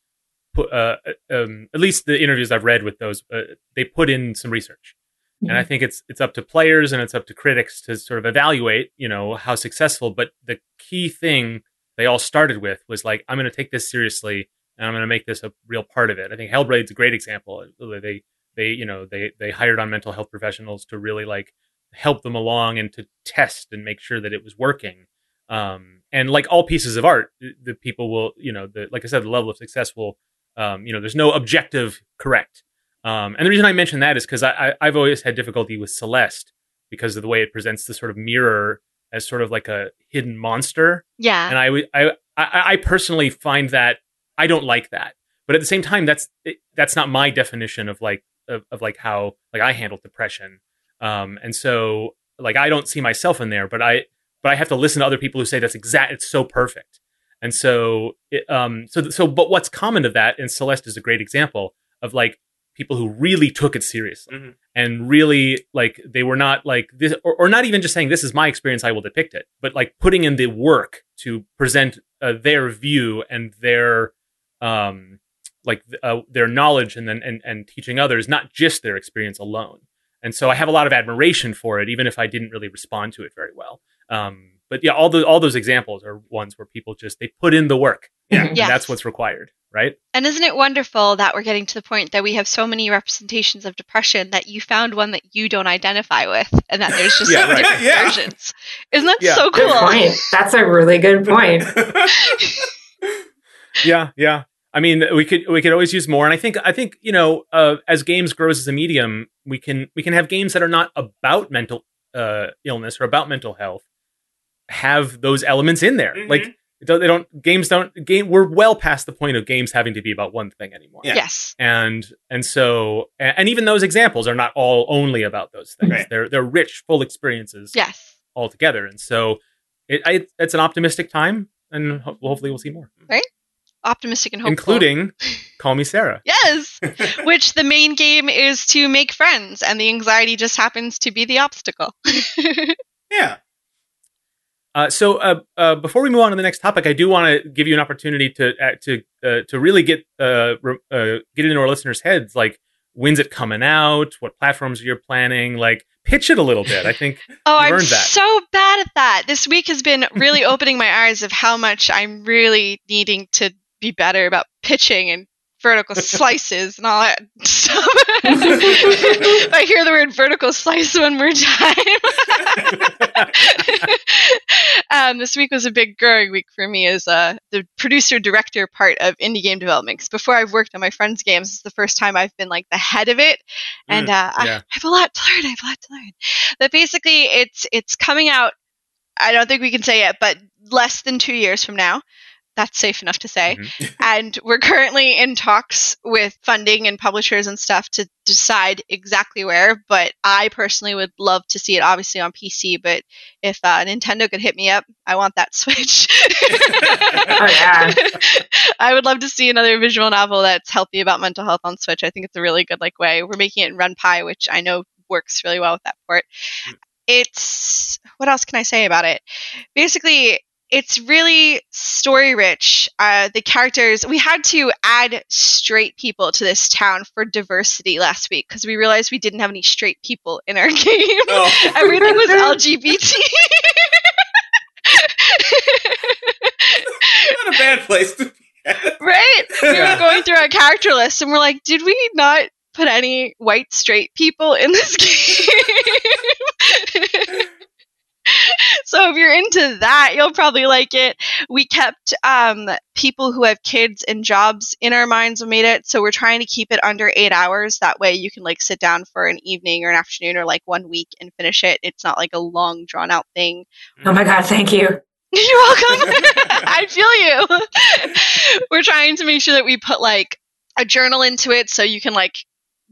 put, uh, uh, um, at least the interviews I've read with those, uh, they put in some research. Mm-hmm. And I think it's it's up to players and it's up to critics to sort of evaluate, you know, how successful. But the key thing they all started with was like, I'm going to take this seriously and I'm going to make this a real part of it. I think Hellblade's a great example. They they you know they they hired on mental health professionals to really like help them along and to test and make sure that it was working. Um, and like all pieces of art, the people will, you know, the, like I said, the level of success will, um, you know, there's no objective correct. Um, and the reason I mention that is because I, I, have always had difficulty with Celeste because of the way it presents the sort of mirror as sort of like a hidden monster. Yeah. And I, I, I, I personally find that I don't like that. But at the same time, that's that's not my definition of like of, of like how like I handle depression. Um, and so like I don't see myself in there, but I but I have to listen to other people who say that's exact. It's so perfect. And so it, um so so but what's common to that and Celeste is a great example of like people who really took it seriously mm-hmm. and really like they were not like this or, or, not even just saying this is my experience i will depict it but like putting in the work to present uh, their view and their um like uh, their knowledge and then and, and teaching others not just their experience alone and so I have a lot of admiration for it, even if I didn't really respond to it very well. Um, but yeah, all the all those examples are ones where people just they put in the work. Yeah, yes. that's what's required, right? And isn't it wonderful that we're getting to the point that we have so many representations of depression that you found one that you don't identify with, and that there's just yeah, right. different yeah. versions. Isn't that yeah. so cool? Good point. That's a really good point. yeah, yeah. I mean, we could we could always use more, and I think I think you know, uh, as games grows as a medium, we can we can have games that are not about mental uh, illness or about mental health have those elements in there. Mm-hmm. Like they don't games don't game. We're well past the point of games having to be about one thing anymore. Yeah. Yes, and and so and even those examples are not all only about those things. Right. They're they're rich, full experiences. Yes, altogether, and so it, I, it's an optimistic time, and hopefully we'll see more. Right. optimistic and hopeful. including Call Me Cera. Yes, which the main game is to make friends, and the anxiety just happens to be the obstacle. Yeah. Uh, so uh, uh, before we move on to the next topic, I do want to give you an opportunity to uh, to uh, to really get uh, re- uh, get into our listeners' heads. Like, when's it coming out? What platforms are you're planning? Like, pitch it a little bit. I think Oh, I'm so bad at that. This week has been really opening my eyes of how much I'm really needing to be better about pitching and vertical slices and all that stuff. I hear the word vertical slice one more time. um, this week was a big growing week for me as uh, the producer director part of indie game development. Cause before I've worked on my friends' games, it's the first time I've been like the head of it, and Mm, uh, I, I have a lot to learn. I have a lot to learn. But basically, it's it's coming out. I don't think we can say it, but less than two years from now. That's safe enough to say. Mhm. and we're currently in talks with funding and publishers and stuff to decide exactly where. But I personally would love to see it, obviously on PC. But if uh, Nintendo could hit me up, I want that Switch. Oh, yeah. I would love to see another visual novel that's healthy about mental health on Switch. I think it's a really good like way. We're making it in Ren'Py, which I know works really well with that port. Mm. It's what else can I say about it? Basically, it's really story rich. Uh, the characters we had to add straight people to this town for diversity last week because we realized we didn't have any straight people in our game. Oh. Everything was LGBT. Not a bad place to be at. Right? We Yeah. were going through our character list and we're like, did we not put any white straight people in this game? so if you're into that, you'll probably like it. We kept um, people who have kids and jobs in our minds and made it. So we're trying to keep it under eight hours. That way you can like sit down for an evening or an afternoon or like one week and finish it. It's not like a long drawn out thing. Oh my god, thank you. You're welcome. I feel you. We're trying to make sure that we put like a journal into it so you can like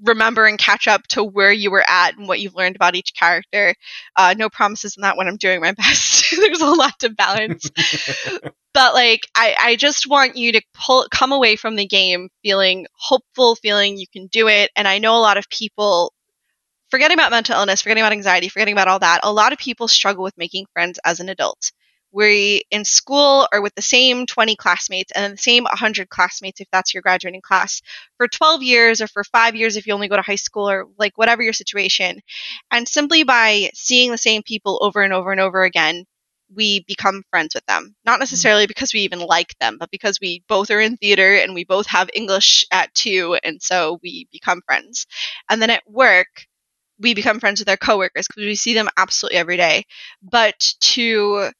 remember and catch up to where you were at and what you've learned about each character. Uh, no promises in that when I'm doing my best. There's a lot to balance. but like I, I just want you to pull come away from the game feeling hopeful, feeling you can do it. And I know a lot of people forgetting about mental illness, forgetting about anxiety, forgetting about all that, a lot of people struggle with making friends as an adult. We in school are with the same 20 classmates and the same 100 classmates if that's your graduating class for 12 years or for five years if you only go to high school or like whatever your situation. And simply by seeing the same people over and over and over again, we become friends with them. Not mm-hmm. necessarily because we even like them, but because we both are in theater and we both have English at two, and so we become friends. And then at work, we become friends with our coworkers because we see them absolutely every day. But to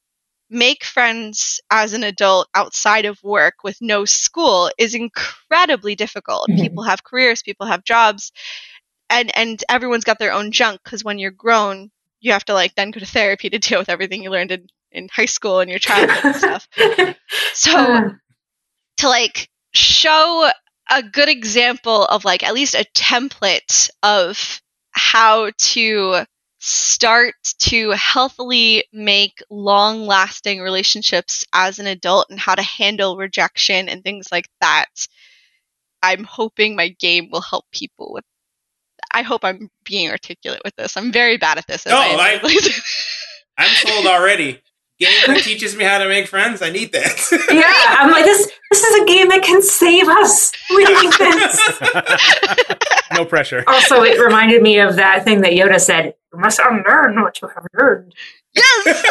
make friends as an adult outside of work with no school is incredibly difficult. Mhm. People have careers, people have jobs, and and everyone's got their own junk because when you're grown, you have to like then go to therapy to deal with everything you learned in, in high school and your childhood and stuff. So to like show a good example of like at least a template of how to start to healthily make long lasting relationships as an adult and how to handle rejection and things like that. I'm hoping my game will help people with I hope I'm being articulate with this. I'm very bad at this. as No, I- I'm sold already. Game that teaches me how to make friends. I need that. yeah, I'm like this. This is a game that can save us. We need this. no pressure. Also, it reminded me of that thing that Yoda said: "You must unlearn what you have learned." Yes.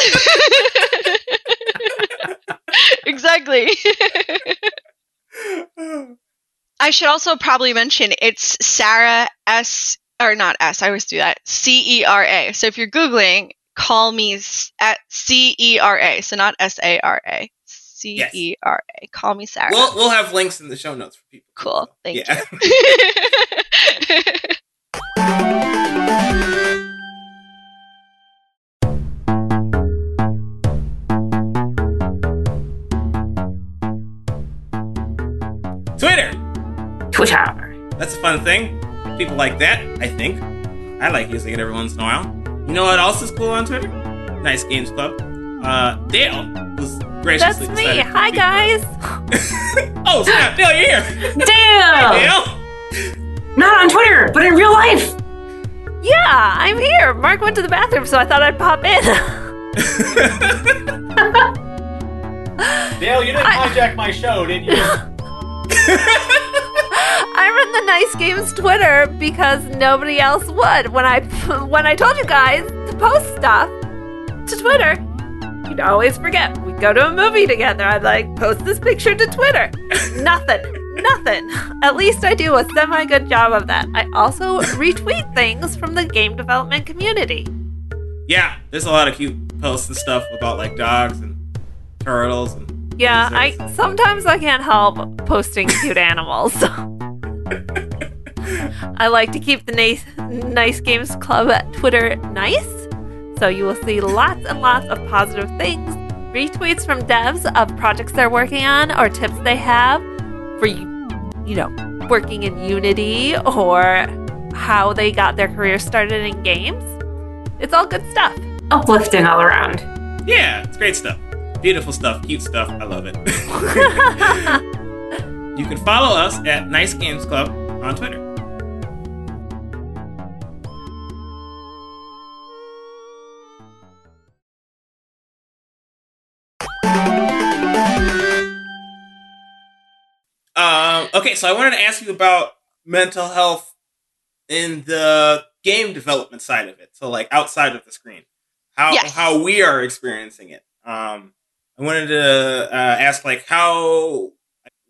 exactly. I should also probably mention it's Sarah S or not S. I always do that. C E R A. So if you're googling, call me at C E R A. So not S A R A. C E R A. Call me Cera. we'll we'll have links in the show notes for people. cool. Thank yeah. you. Twitter. Twitter. That's a fun thing. People like that, I think. I like using it every once in a while. You know what else is cool on Twitter? Nice Games Club. uh, Dale was graciously. That's me. Hi, be guys. oh snap! Dale, you're here. Dale! Dale. Not on Twitter, but in real life. Yeah, I'm here. Mark went to the bathroom, so I thought I'd pop in. Dale, you didn't I- hijack my show, did you? I run the Nice Games Twitter because nobody else would. When I when I told you guys to post stuff to Twitter, you'd always forget. We'd go to a movie together. I'd like post this picture to Twitter. Nothing. Nothing. At least I do a semi good job of that. I also retweet things from the game development community. yeah, there's a lot of cute posts and stuff about like dogs and turtles and Yeah, I sometimes I can't help posting cute animals. I like to keep the nice, nice Games Club at Twitter nice, so you will see lots and lots of positive things, retweets from devs of projects they're working on or tips they have for you, you know, working in Unity or how they got their career started in games. It's all good stuff. Uplifting all around. Yeah, it's great stuff. Beautiful stuff, cute stuff. I love it. you can follow us at Nice Games Club on Twitter. Um, okay, so I wanted to ask you about mental health in the game development side of it. So, like outside of the screen, how Yes. how we are experiencing it. Um, I wanted to uh, ask like how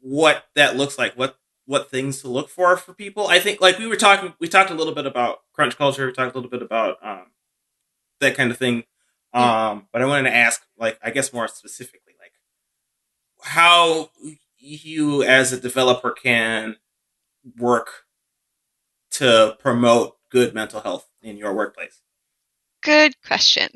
what that looks like. What what things to look for for people. I think like we were talking. We talked a little bit about crunch culture. We talked a little bit about um, that kind of thing. Um, but I wanted to ask like I guess more specifically like how you as a developer can work to promote good mental health in your workplace. Good question.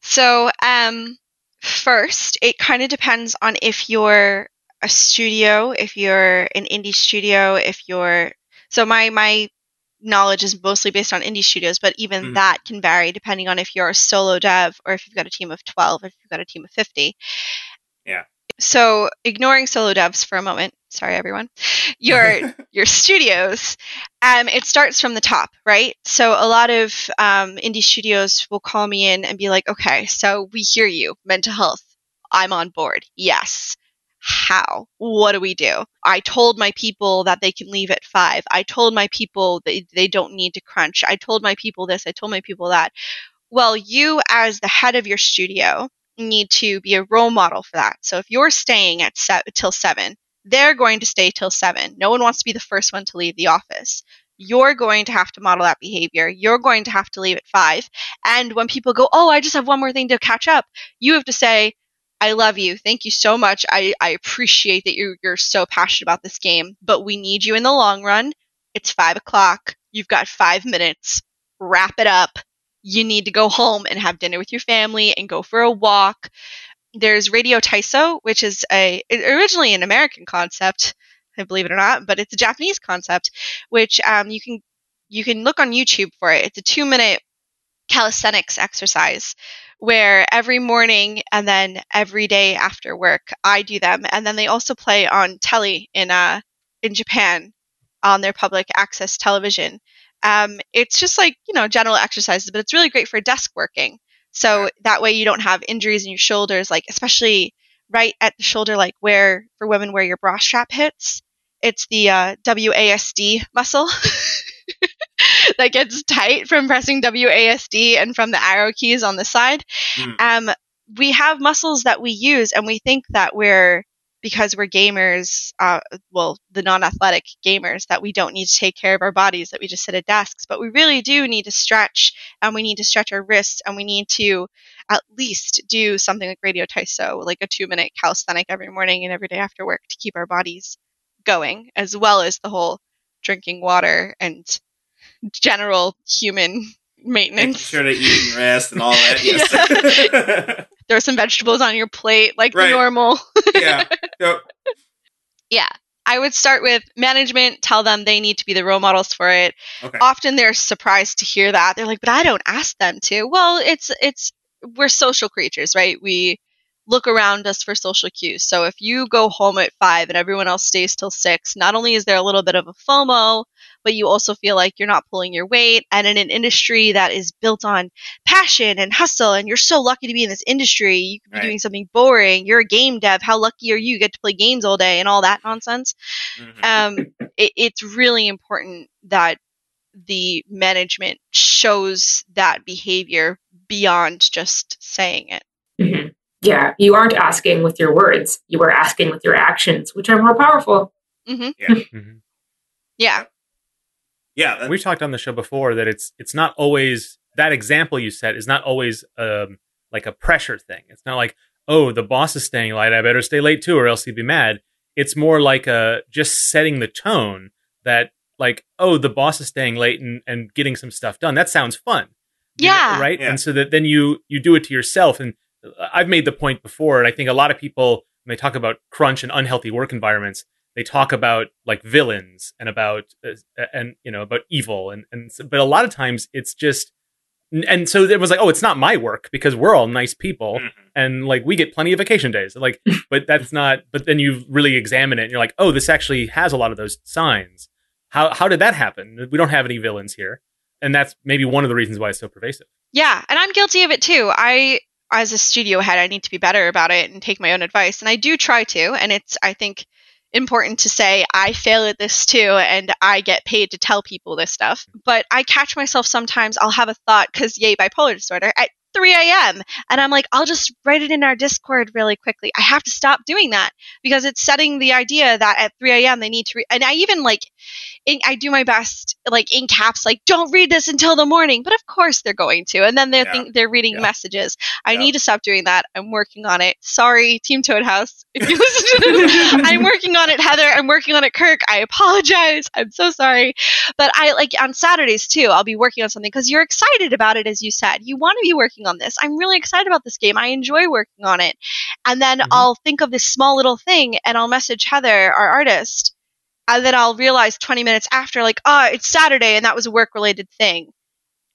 So, um, first, it kind of depends on if you're a studio, if you're an indie studio, if you're so my my knowledge is mostly based on indie studios, but even Mhm. that can vary depending on if you're a solo dev or if you've got a team of 12 or if you've got a team of 50. Yeah. So, ignoring solo devs for a moment, sorry everyone. Your your studios, um, it starts from the top, right? So a lot of um, indie studios will call me in and be like, "Okay, so we hear you, mental health. I'm on board. Yes. How? What do we do? I told my people that they can leave at five. I told my people that they don't need to crunch. I told my people this. I told my people that. Well, you as the head of your studio need to be a role model for that. So if you're staying at se- till seven, they're going to stay till seven. No one wants to be the first one to leave the office. You're going to have to model that behavior. You're going to have to leave at five. And when people go, Oh, I just have one more thing to catch up, you have to say, I love you. Thank you so much. I, I appreciate that you're, you're so passionate about this game, but we need you in the long run. It's five o'clock. You've got five minutes. Wrap it up. You need to go home and have dinner with your family and go for a walk there's Radio Taiso, which is a originally an American concept, I believe it or not, but it's a Japanese concept, which um, you can you can look on YouTube for it. It's a two minute calisthenics exercise where every morning and then every day after work I do them, and then they also play on telly in uh in Japan on their public access television. Um, it's just like you know general exercises, but it's really great for desk working. So that way you don't have injuries in your shoulders, like especially right at the shoulder, like where for women where your bra strap hits. It's the uh, WASD muscle that gets tight from pressing WASD and from the arrow keys on the side. Mm. Um, we have muscles that we use, and we think that we're because we're gamers, uh, well, the non-athletic gamers, that we don't need to take care of our bodies, that we just sit at desks, but we really do need to stretch, and we need to stretch our wrists, and we need to at least do something like Radio Taiso, like a two-minute calisthenic every morning and every day after work to keep our bodies going, as well as the whole drinking water and general human maintenance. sure to eat and rest and all that. Yes. Throw some vegetables on your plate, like Right. normal. yeah. Yep. Yeah. I would start with management, tell them they need to be the role models for it. Okay. Often they're surprised to hear that. They're like, "But I don't ask them to." Well, it's it's we're social creatures, right? We look around us for social cues. So if you go home at five and everyone else stays till six, not only is there a little bit of a FOMO, but you also feel like you're not pulling your weight. And in an industry that is built on passion and hustle, and you're so lucky to be in this industry, you could be Right. doing something boring. You're a game dev. How lucky are you? You get to play games all day and all that nonsense. Mhm. Um, it, it's really important that the management shows that behavior beyond just saying it. Mhm. Yeah, you aren't asking with your words, you are asking with your actions, which are more powerful. Mhm. Yeah. yeah, that, We've talked on the show before that it's it's not always that example you set is not always um, like a pressure thing. It's not like oh the boss is staying late, I better stay late too, or else he'd be mad. It's more like a just setting the tone that like oh the boss is staying late and, and getting some stuff done. That sounds fun. You know, Yeah. right. Yeah. And so that then you you do it to yourself. And I've made the point before, and I think a lot of people when they talk about crunch and unhealthy work environments, they talk about like villains and about uh, and you know about evil. And and so- but a lot of times it's just and so it was like oh it's not my work because we're all nice people Mhm. and like we get plenty of vacation days. Like but that's not but then you really examine it and you're like oh this actually has a lot of those signs. How how did that happen? We don't have any villains here. And that's maybe one of the reasons why it's so pervasive. Yeah, and I'm guilty of it too. I as a studio head, I need to be better about it and take my own advice, and I do try to, and it's I think important to say I fail at this too and I get paid to tell people this stuff. But I catch myself sometimes I'll have a thought cuz yay bipolar disorder at 3 a.m. and I'm like I'll just write it in our Discord really quickly. I have to stop doing that because it's setting the idea that at 3 a.m. they need to re- and I even like in, I do my best, like in caps, like don't read this until the morning. But of course they're going to, and then they're Yeah. think they're reading Yeah. messages. I Yeah. need to stop doing that. I'm working on it. Sorry, Team Toad House, if you listen to this, I'm working on it, Heather. I'm working on it, Kirk. I apologize. I'm so sorry. But I like on Saturdays too. I'll be working on something because you're excited about it, as you said. You want to be working on this. I'm really excited about this game. I enjoy working on it. And then Mhm. I'll think of this small little thing, and I'll message Heather, our artist, and then I'll realize 20 minutes after, like, oh, it's Saturday, and that was a work related thing.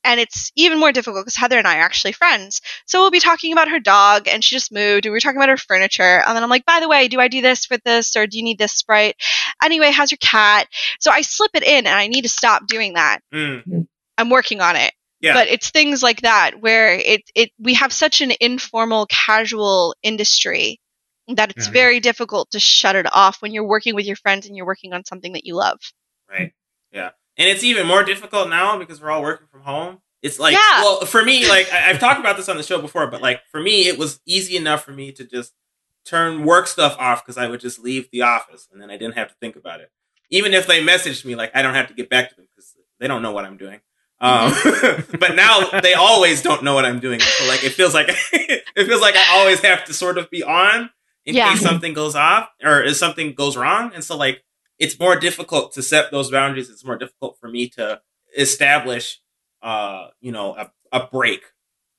And it's even more difficult because Heather and I are actually friends. So we'll be talking about her dog, and she just moved, and we were talking about her furniture. And then I'm like, by the way, do I do this with this, or do you need this sprite? Anyway, how's your cat? So I slip it in, and I need to stop doing that. Mm, I'm working on it. Yeah. But it's things like that where it, it we have such an informal, casual industry that it's Mhm. very difficult to shut it off when you're working with your friends and you're working on something that you love. right. Yeah, and it's even more difficult now because we're all working from home. It's like, Yeah. well, for me, like I, I've talked about this on the show before, but like for me, it was easy enough for me to just turn work stuff off because I would just leave the office and then I didn't have to think about it. Even if they messaged me, like I don't have to get back to them because they don't know what I'm doing. Um, but now they always don't know what I'm doing. So like it feels like it feels like I always have to sort of be on in Yeah. case something goes off or if something goes wrong. And so like it's more difficult to set those boundaries. It's more difficult for me to establish uh, you know, a, a break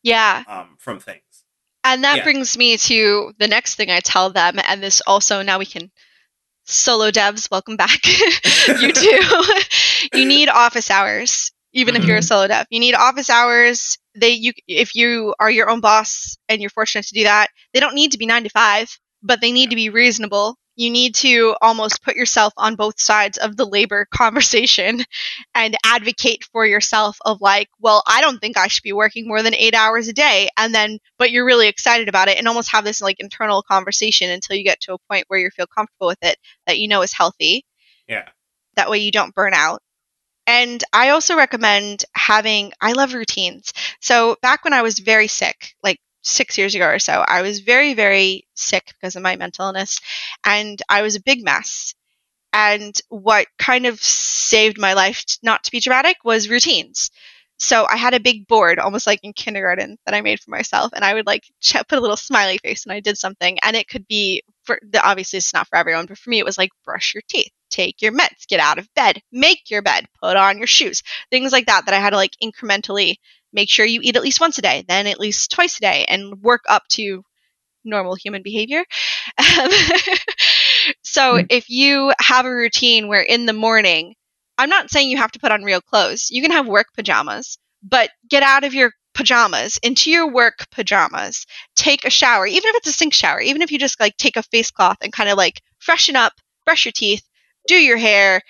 Yeah. um from things. And that Yeah. brings me to the next thing I tell them, and this also now we can solo devs, welcome back. you too. you need office hours, even if you're a mm-hmm. solo dev. You need office hours. They you if you are your own boss and you're fortunate to do that, they don't need to be nine to five, but they need to be reasonable. You need to almost put yourself on both sides of the labor conversation and advocate for yourself of like, well, I don't think I should be working more than eight hours a day. And then, but you're really excited about it and almost have this like internal conversation until you get to a point where you feel comfortable with it that you know is healthy. Yeah. That way you don't burn out. And I also recommend having, I love routines. So back when I was very sick, like six years ago or so, I was very, very sick because of my mental illness and I was a big mess. And what kind of saved my life, not to be dramatic, was routines. So I had a big board, almost like in kindergarten, that I made for myself, and I would like put a little smiley face when I did something, and it could be for the obviously it's not for everyone, but for me it was like brush your teeth, take your meds, get out of bed, make your bed, put on your shoes, things like that that I had to like incrementally make sure you eat at least once a day, then at least twice a day, and work up to normal human behavior. so Mm. if you have a routine where in the morning, I'm not saying you have to put on real clothes. You can have work pajamas, but get out of your pajamas into your work pajamas take a shower even if it's a sink shower even if you just like take a face cloth and kind of like freshen up brush your teeth do your hair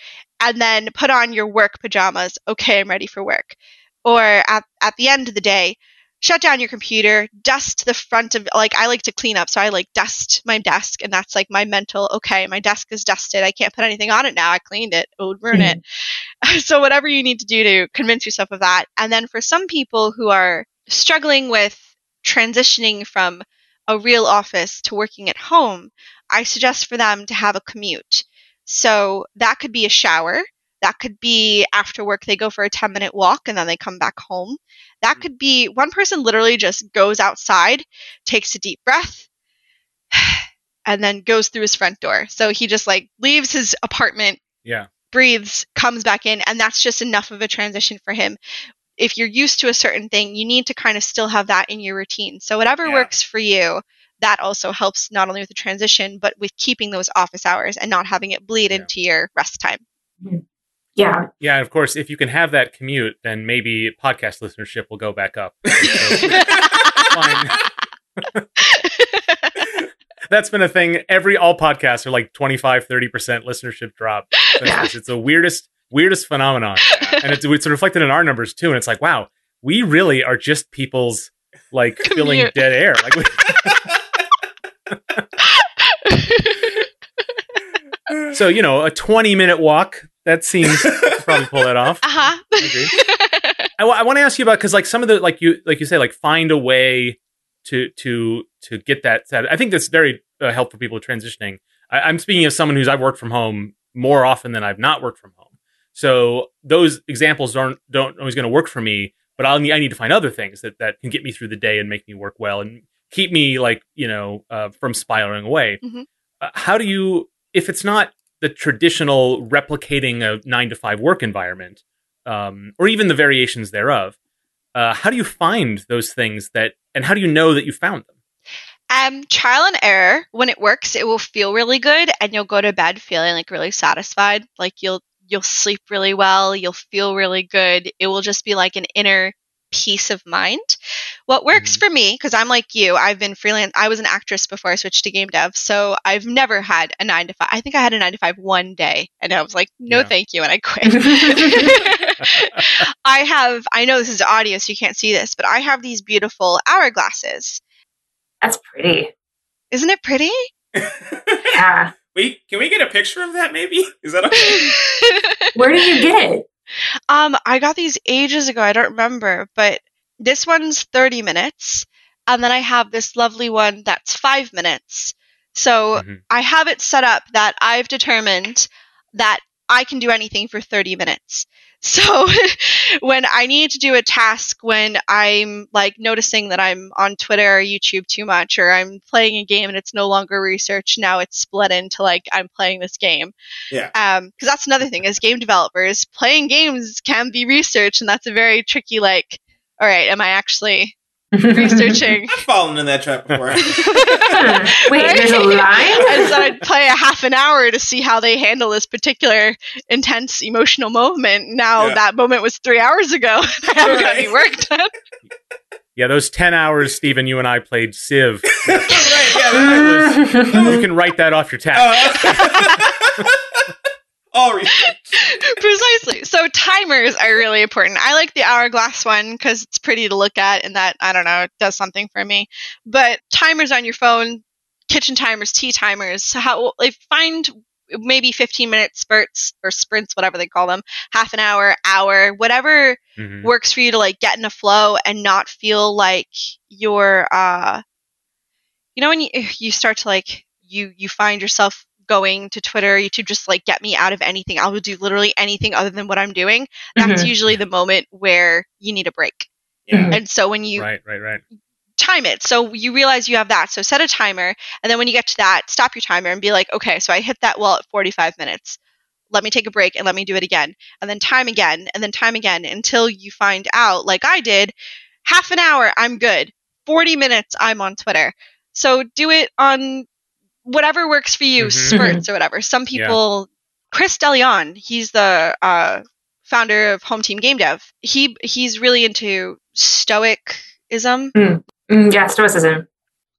and then put on your work pajamas okay i'm ready for work. Or at, at the end of the day shut down your computer dust the front of like i like to clean up so i like dust my desk and that's like my mental okay my desk is dusted i can't put anything on it now i cleaned it it would ruin mm-hmm. it so whatever you need to do to convince yourself of that and then for some people who are struggling with transitioning from a real office to working at home i suggest for them to have a commute so that could be a shower that could be after work, they go for a 10 minute walk and then they come back home. That could be one person literally just goes outside, takes a deep breath, and then goes through his front door. So he just like leaves his apartment, yeah, breathes, comes back in, and that's just enough of a transition for him. If you're used to a certain thing, you need to kind of still have that in your routine. So whatever yeah. works for you, that also helps not only with the transition, but with keeping those office hours and not having it bleed yeah. into your rest time. Mm-hmm. Yeah. Yeah. Of course, if you can have that commute, then maybe podcast listenership will go back up. That's been a thing. Every all podcasts are like 25, 30% listenership drop. It's, it's the weirdest, weirdest phenomenon. And it's, it's reflected in our numbers too. And it's like, wow, we really are just people's like filling dead air. Like, we- so, you know, a 20 minute walk that seems probably pull that off. Uh huh. I, w- I want to ask you about because like some of the like you like you say like find a way to to to get that set. I think that's very uh, helpful for people transitioning. I, am speaking as someone who's I've worked from home more often than I've not worked from home. So those examples aren't don't always going to work for me. But I'll need, I need to find other things that that can get me through the day and make me work well and keep me like you know uh, from spiraling away. Mm-hmm. Uh, how do you if it's not the traditional replicating a nine to five work environment, um, or even the variations thereof. Uh, how do you find those things that, and how do you know that you found them? Um, trial and error. When it works, it will feel really good, and you'll go to bed feeling like really satisfied. Like you'll you'll sleep really well. You'll feel really good. It will just be like an inner peace of mind. What works mm-hmm. for me, because I'm like you, I've been freelance. I was an actress before I switched to game dev, so I've never had a nine to five. I think I had a nine to five one day, and I was like, no, yeah. thank you, and I quit. I have. I know this is audio, so you can't see this, but I have these beautiful hourglasses. That's pretty. Isn't it pretty? yeah. Wait, can we get a picture of that? Maybe is that okay? Where did you get it? Um, I got these ages ago. I don't remember, but this one's 30 minutes. And then I have this lovely one that's five minutes. So mm-hmm. I have it set up that I've determined that I can do anything for 30 minutes. So when I need to do a task, when I'm like noticing that I'm on Twitter or YouTube too much, or I'm playing a game and it's no longer research, now it's split into like I'm playing this game. Yeah. Um, because that's another thing as game developers, playing games can be research, and that's a very tricky like. All right, am I actually researching. I've fallen in that trap before. Wait, right? there's a line? and so I'd play a half an hour to see how they handle this particular intense emotional moment. Now yeah. that moment was three hours ago. I haven't got any work done. Yeah, those 10 hours, Stephen, you and I played Civ. right, yeah, was, you can write that off your tab. Uh, all Precisely. So timers are really important. I like the hourglass one because it's pretty to look at and that, I don't know, it does something for me. But timers on your phone, kitchen timers, tea timers, how like find maybe 15 minute spurts or sprints, whatever they call them, half an hour, hour, whatever mm-hmm. works for you to like get in a flow and not feel like you're, uh, you know, when you, you start to like, you, you find yourself going to Twitter, YouTube, just like get me out of anything. I will do literally anything other than what I'm doing. That's mm-hmm. usually the moment where you need a break. Yeah. And so when you right, right, right. time it, so you realize you have that. So set a timer, and then when you get to that, stop your timer and be like, okay, so I hit that wall at 45 minutes. Let me take a break and let me do it again, and then time again, and then time again until you find out, like I did, half an hour, I'm good. 40 minutes, I'm on Twitter. So do it on whatever works for you, mm-hmm. spurts or whatever. Some people, yeah. Chris DeLeon, he's the uh, founder of Home Team Game Dev. He he's really into stoicism. Mm, yeah, stoicism.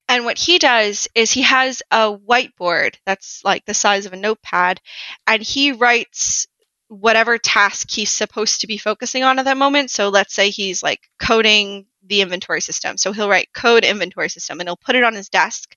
And what he does is he has a whiteboard that's like the size of a notepad, and he writes whatever task he's supposed to be focusing on at that moment. So let's say he's like coding the inventory system. So he'll write code inventory system and he'll put it on his desk.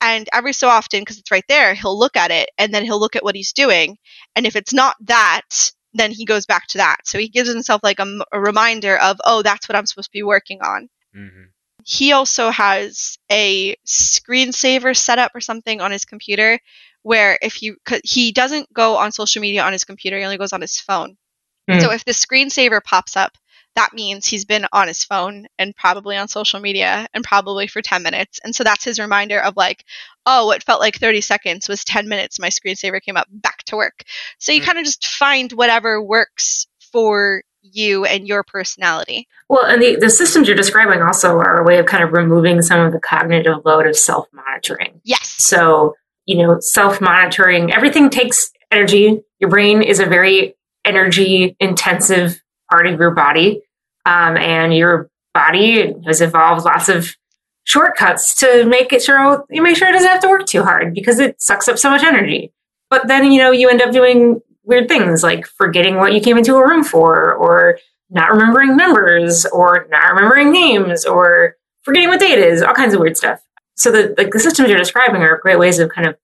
And every so often, because it's right there, he'll look at it and then he'll look at what he's doing. And if it's not that, then he goes back to that. So he gives himself like a, a reminder of, oh, that's what I'm supposed to be working on. Mm-hmm. He also has a screensaver set up or something on his computer where if you he doesn't go on social media on his computer, he only goes on his phone. Mm. So if the screensaver pops up, that means he's been on his phone and probably on social media and probably for 10 minutes. And so that's his reminder of like, oh, what felt like 30 seconds was 10 minutes. My screensaver came up back to work. So you mm. kind of just find whatever works for you and your personality. Well, and the, the systems you're describing also are a way of kind of removing some of the cognitive load of self monitoring. Yes. So, you know, self monitoring, everything takes energy. Your brain is a very energy intensive part of your body. Um, and your body has evolved lots of shortcuts to make it sure you make sure it doesn't have to work too hard because it sucks up so much energy. But then, you know, you end up doing weird things like forgetting what you came into a room for or not remembering numbers or not remembering names or forgetting what day it is, all kinds of weird stuff. So the like the systems you're describing are great ways of kind of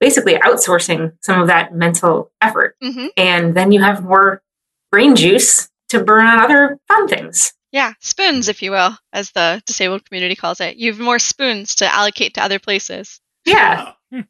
basically outsourcing some of that mental effort. Mm-hmm. And then you have more brain juice to burn on other fun things. Yeah, spoons, if you will, as the disabled community calls it. You have more spoons to allocate to other places. Yeah. Hmm.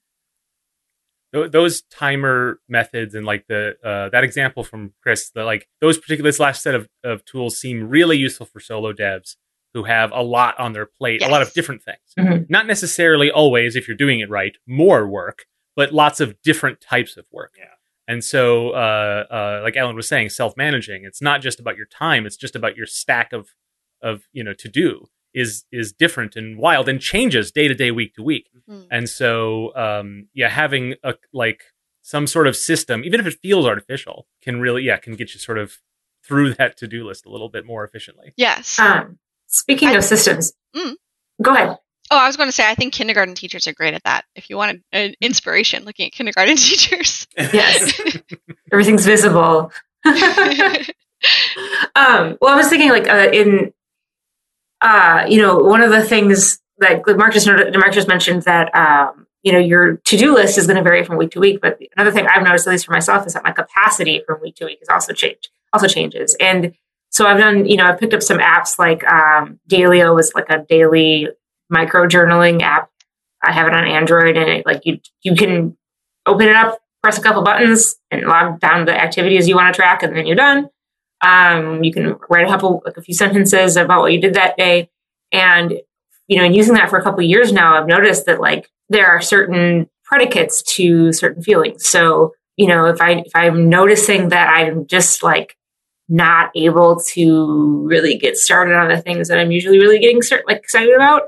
Those timer methods and like the uh, that example from Chris, the like those particular this last set of, of tools seem really useful for solo devs who have a lot on their plate, yes. a lot of different things. Mm-hmm. Not necessarily always, if you're doing it right, more work, but lots of different types of work. Yeah. And so, uh, uh, like Ellen was saying, self-managing. It's not just about your time; it's just about your stack of of you know to do is is different and wild and changes day to day, week to week. Mm-hmm. And so, um, yeah, having a like some sort of system, even if it feels artificial, can really yeah can get you sort of through that to do list a little bit more efficiently. Yes. Um, speaking I, of systems, mm. go ahead. Oh, I was going to say, I think kindergarten teachers are great at that. If you want an inspiration, looking at kindergarten teachers. Yes. Everything's visible. um, well, I was thinking, like, uh, in, uh, you know, one of the things that Mark just, Mark just mentioned that, um, you know, your to do list is going to vary from week to week. But another thing I've noticed, at least for myself, is that my capacity from week to week is also changed, also changes. And so I've done, you know, I've picked up some apps like um, Daylio was like a daily micro journaling app. I have it on Android, and it, like you you can open it up, press a couple buttons, and log down the activities you want to track, and then you're done. Um, you can write a couple, like a few sentences about what you did that day, and you know, in using that for a couple years now, I've noticed that like there are certain predicates to certain feelings. So you know, if I if I'm noticing that I'm just like not able to really get started on the things that I'm usually really getting start, like excited about,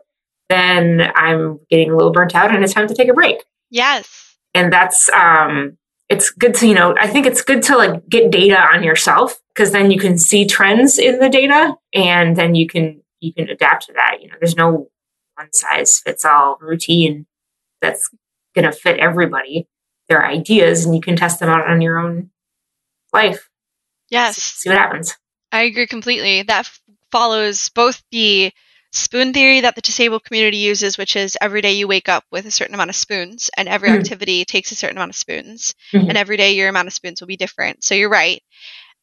then I'm getting a little burnt out and it's time to take a break. Yes. And that's um it's good to, you know, I think it's good to like get data on yourself because then you can see trends in the data and then you can you can adapt to that. You know, there's no one size fits all routine that's going to fit everybody. their ideas and you can test them out on your own life. Yes. See, what happens. I agree completely. That f- follows both the spoon theory that the disabled community uses, which is every day you wake up with a certain amount of spoons, and every mm-hmm. activity takes a certain amount of spoons, mm-hmm. and every day your amount of spoons will be different. So you're right.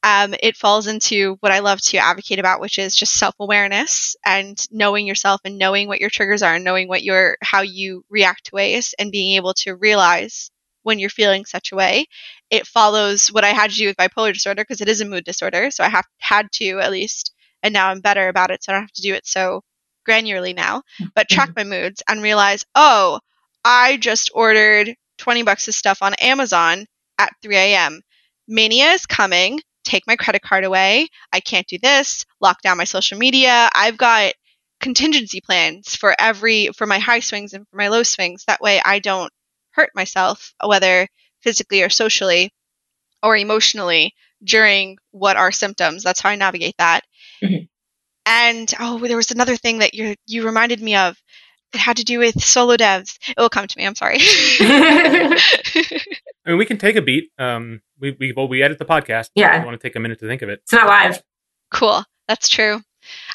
Um, it falls into what I love to advocate about, which is just self awareness and knowing yourself and knowing what your triggers are and knowing what your how you react to ways and being able to realize when you're feeling such a way. It follows what I had to do with bipolar disorder because it is a mood disorder. So I have had to at least, and now I'm better about it. So I don't have to do it so granularly now, but track mm-hmm. my moods and realize, oh, I just ordered 20 bucks of stuff on Amazon at 3 a.m. Mania is coming. Take my credit card away. I can't do this. Lock down my social media. I've got contingency plans for every for my high swings and for my low swings. That way I don't hurt myself, whether physically or socially or emotionally during what are symptoms. That's how I navigate that. Mhm. And oh, there was another thing that you you reminded me of. It had to do with solo devs. It will come to me. I'm sorry. I mean, we can take a beat. Um, we we well, we edit the podcast. Yeah. I want to take a minute to think of it. it's not live. cool. That's true.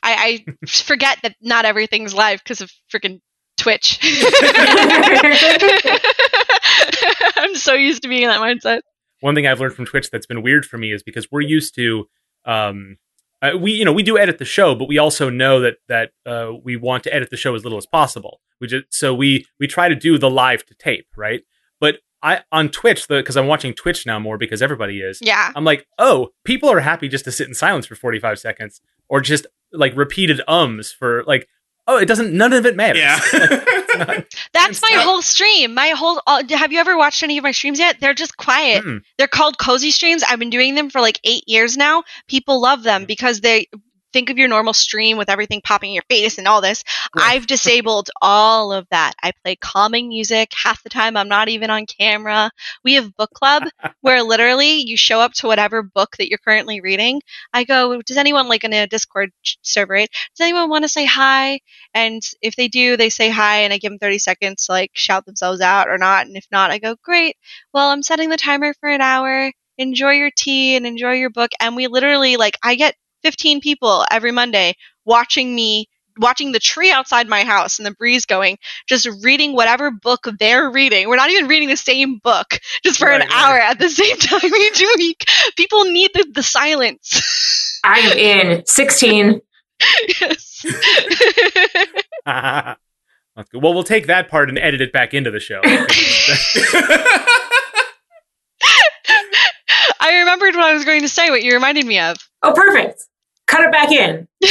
I, I forget that not everything's live because of freaking Twitch. I'm so used to being in that mindset. One thing I've learned from Twitch that's been weird for me is because we're used to, um, uh, we you know we do edit the show, but we also know that that uh, we want to edit the show as little as possible. We just so we we try to do the live to tape, right? But I on Twitch, because I'm watching Twitch now more because everybody is. Yeah. I'm like, oh, people are happy just to sit in silence for 45 seconds or just like repeated ums for like, oh, it doesn't, none of it matters. Yeah. Not- That's my It's- whole stream. My whole. Uh, have you ever watched any of my streams yet? They're just quiet. Mm-mm. They're called cozy streams. I've been doing them for like eight years now. People love them because they think of your normal stream with everything popping in your face and all this. Right. I've disabled all of that. I play calming music. Half the time, I'm not even on camera. We have book club where literally you show up to whatever book that you're currently reading. I go, does anyone like in a Discord server? Right? Does anyone want to say hi? And if they do, they say hi, and I give them 30 seconds to like shout themselves out or not. And if not, I go, great. Well, I'm setting the timer for an hour. Enjoy your tea and enjoy your book. And we literally like I get 15 people every Monday watching me watching the tree outside my house and the breeze going just reading whatever book they're reading we're not even reading the same book just for Right, an right. hour at the same time each week people need the, the silence I am in 16. yes That's good. Well, we'll take that part and edit it back into the show. I remembered what i was going to say what you reminded me of Oh, perfect. Cut it back in.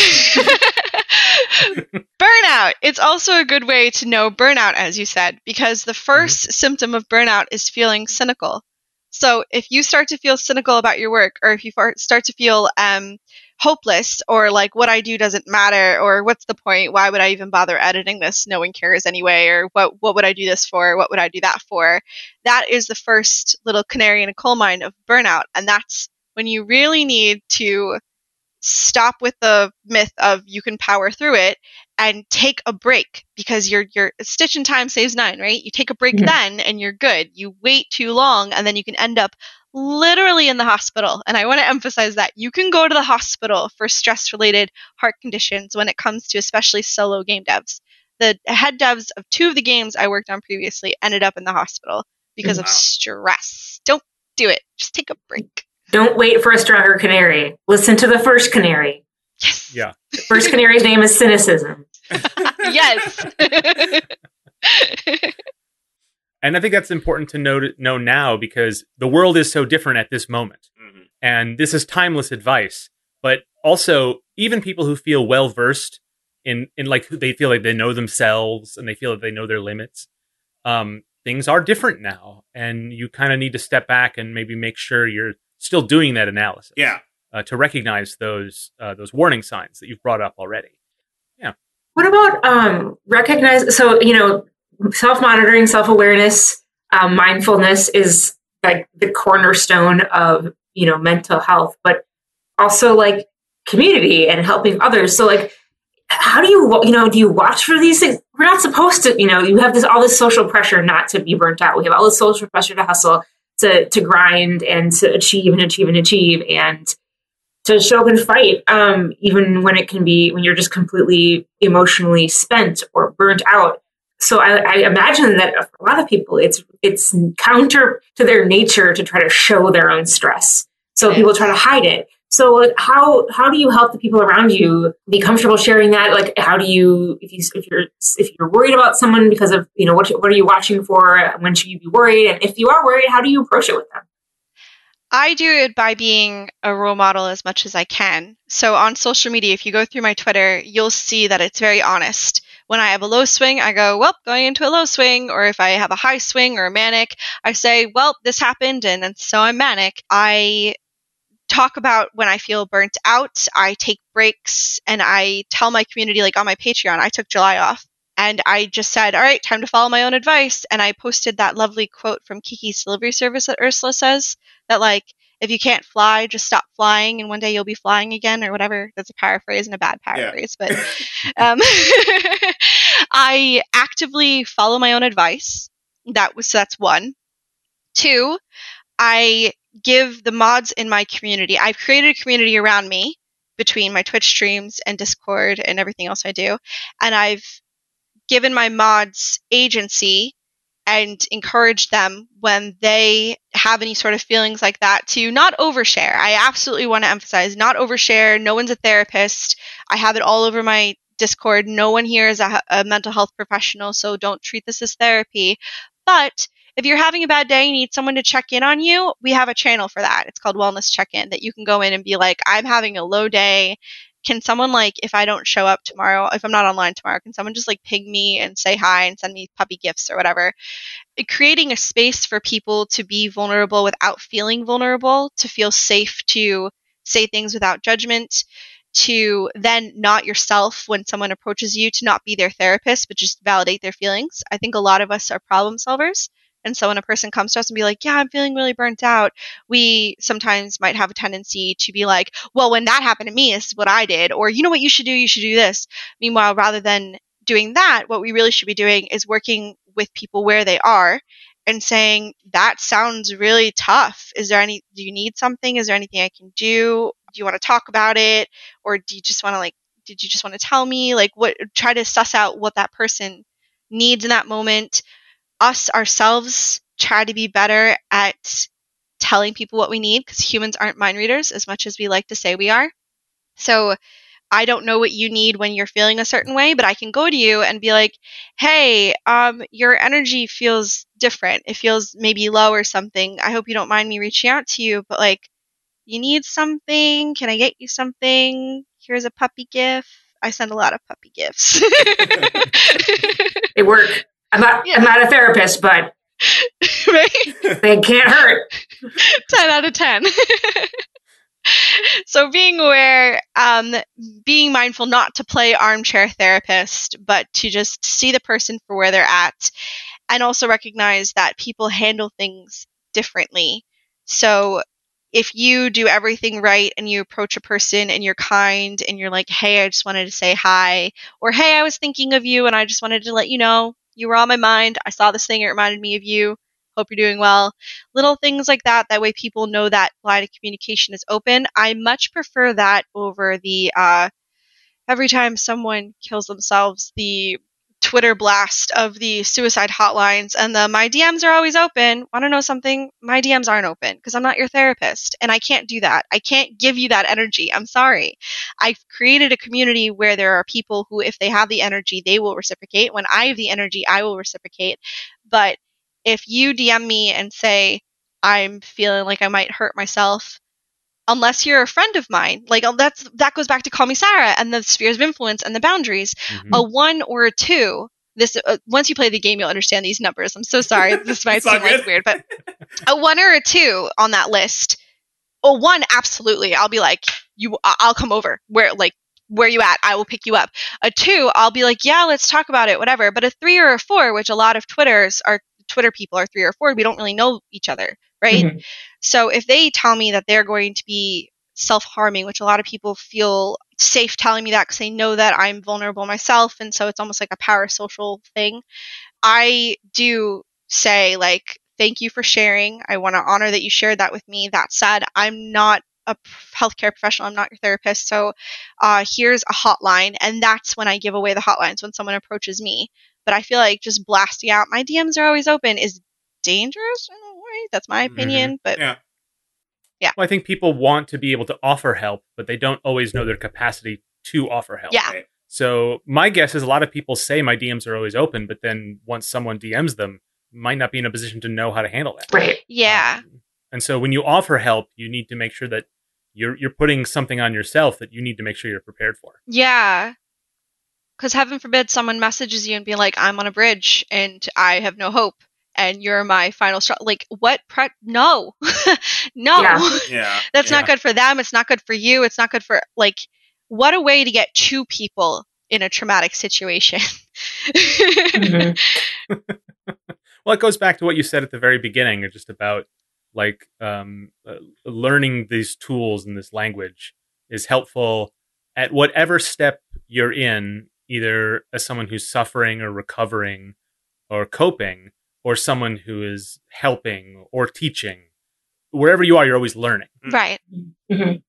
burnout. It's also a good way to know burnout, as you said, because the 1st symptom of burnout is feeling cynical. So if you start to feel cynical about your work, or if you start to feel um, hopeless, or like what I do doesn't matter, or what's the point? Why would I even bother editing this? No one cares anyway. Or what what would I do this for? What would I do that for? That is the first little canary in a coal mine of burnout, and that's when you really need to stop with the myth of you can power through it and take a break because your your stitch in time saves nine, right? You take a break then and you're good. You wait too long and then you can end up literally in the hospital. And I want to emphasize that you can go to the hospital for stress related heart conditions when it comes to especially solo game devs. The head devs of two of the games I worked on previously ended up in the hospital because of stress. Don't do it. Just take a break. Don't wait for a stronger canary. Listen to the first canary. Yes. Yeah. The first canary's name is cynicism. yes. and I think that's important to know, know now because the world is so different at this moment. Mhm. And this is timeless advice. But also, even people who feel well versed in, in like they feel like they know themselves and they feel that they know their limits, um, things are different now. And you kind of need to step back and maybe make sure you're still doing that analysis. Yeah. uh, to recognize those uh, those warning signs that you've brought up already. Yeah. What about um, recognize? So you know, self monitoring, self awareness, um, mindfulness is like the cornerstone of you know mental health, but also like community and helping others. So like, how do you you know do you watch for these things? We're not supposed to. You know, you have this all this social pressure not to be burnt out. We have all this social pressure to hustle, to to grind, and to achieve and achieve and achieve and to show up and fight, um, even when it can be when you're just completely emotionally spent or burnt out. So I, I imagine that for a lot of people, it's it's counter to their nature to try to show their own stress. So people try to hide it. So how how do you help the people around you be comfortable sharing that? Like how do you if you if you're if you're worried about someone because of you know what what are you watching for? When should you be worried? And if you are worried, how do you approach it with them? I do it by being a role model as much as I can. So on social media, if you go through my Twitter, you'll see that it's very honest. When I have a low swing, I go, well, going into a low swing. Or if I have a high swing or a manic, I say, well, this happened and, and so I'm manic. I talk about when I feel burnt out. I take breaks and I tell my community, like on my Patreon, I took July off. And I just said, all right, time to follow my own advice. And I posted that lovely quote from Kiki's delivery service that Ursula says that, like, if you can't fly, just stop flying, and one day you'll be flying again, or whatever. That's a paraphrase and a bad paraphrase, yeah. but um, I actively follow my own advice. That was that's one. Two, I give the mods in my community. I've created a community around me between my Twitch streams and Discord and everything else I do, and I've given my mods agency and encourage them when they have any sort of feelings like that to not overshare. I absolutely want to emphasize not overshare. No one's a therapist. I have it all over my Discord. No one here is a, a mental health professional, so don't treat this as therapy. But if you're having a bad day, and you need someone to check in on you, we have a channel for that. It's called Wellness Check In that you can go in and be like, I'm having a low day can someone like if I don't show up tomorrow, if I'm not online tomorrow, can someone just like ping me and say hi and send me puppy gifts or whatever? Creating a space for people to be vulnerable without feeling vulnerable, to feel safe to say things without judgment, to then not yourself when someone approaches you, to not be their therapist, but just validate their feelings. I think a lot of us are problem solvers. And so when a person comes to us and be like, yeah, I'm feeling really burnt out, we sometimes might have a tendency to be like, well, when that happened to me, this is what I did. Or, you know what you should do? You should do this. Meanwhile, rather than doing that, what we really should be doing is working with people where they are and saying, that sounds really tough. Is there any, do you need something? Is there anything I can do? Do you want to talk about it? Or do you just want to like, did you just want to tell me? Like, what, try to suss out what that person needs in that moment us ourselves try to be better at telling people what we need because humans aren't mind readers as much as we like to say we are. So I don't know what you need when you're feeling a certain way, but I can go to you and be like, "Hey, um, your energy feels different. It feels maybe low or something. I hope you don't mind me reaching out to you, but like, you need something? Can I get you something? Here's a puppy gift. I send a lot of puppy gifts. they work. I'm not. Yeah. I'm not a therapist, but right? they can't hurt. ten out of ten. so being aware, um, being mindful not to play armchair therapist, but to just see the person for where they're at, and also recognize that people handle things differently. So if you do everything right and you approach a person and you're kind and you're like, hey, I just wanted to say hi, or hey, I was thinking of you and I just wanted to let you know you were on my mind. I saw this thing. It reminded me of you. Hope you're doing well. Little things like that. That way people know that line of communication is open. I much prefer that over the uh, every time someone kills themselves, the Twitter blast of the suicide hotlines and the my DMs are always open. Want to know something? My DMs aren't open because I'm not your therapist and I can't do that. I can't give you that energy. I'm sorry. I've created a community where there are people who, if they have the energy, they will reciprocate. When I have the energy, I will reciprocate. But if you DM me and say, I'm feeling like I might hurt myself, unless you're a friend of mine. Like oh, that's that goes back to Call Me Cera and the spheres of influence and the boundaries. Mm-hmm. A one or a two. This uh, once you play the game, you'll understand these numbers. I'm so sorry. This might seem like weird, but a one or a two on that list. A one, absolutely. I'll be like, you. I'll come over. Where like where you at? I will pick you up. A two, I'll be like, yeah, let's talk about it, whatever. But a three or a four, which a lot of Twitters are Twitter people are three or four, we don't really know each other, right? Mm-hmm. So if they tell me that they're going to be self harming, which a lot of people feel safe telling me that because they know that I'm vulnerable myself. And so it's almost like a parasocial thing. I do say, like, thank you for sharing. I want to honor that you shared that with me. That said, I'm not a healthcare professional. I'm not your therapist. So uh, here's a hotline. And that's when I give away the hotlines when someone approaches me. But I feel like just blasting out my DMs are always open is dangerous in. That's my mm-hmm. opinion. Mm-hmm. But yeah. Yeah. Well, I think people want to be able to offer help, but they don't always know their capacity to offer help. Yeah. Right? So my guess is a lot of people say my DMs are always open, but then once someone DMs them, might not be in a position to know how to handle that. Right. Yeah. Um, and so when you offer help, you need to make sure that you're you're putting something on yourself that you need to make sure you're prepared for. Yeah. Because heaven forbid someone messages you and be like, "I'm on a bridge and I have no hope." And you're my final straw. Like what? Pre- no, no, yeah. yeah. that's yeah. not good for them. It's not good for you. It's not good for like. What a way to get two people in a traumatic situation. mm-hmm. well, it goes back to what you said at the very beginning, just about like um, uh, learning these tools and this language is helpful at whatever step you're in, either as someone who's suffering or recovering or coping, or someone who is helping or teaching. Wherever you are, you're always learning. Right. Mhm.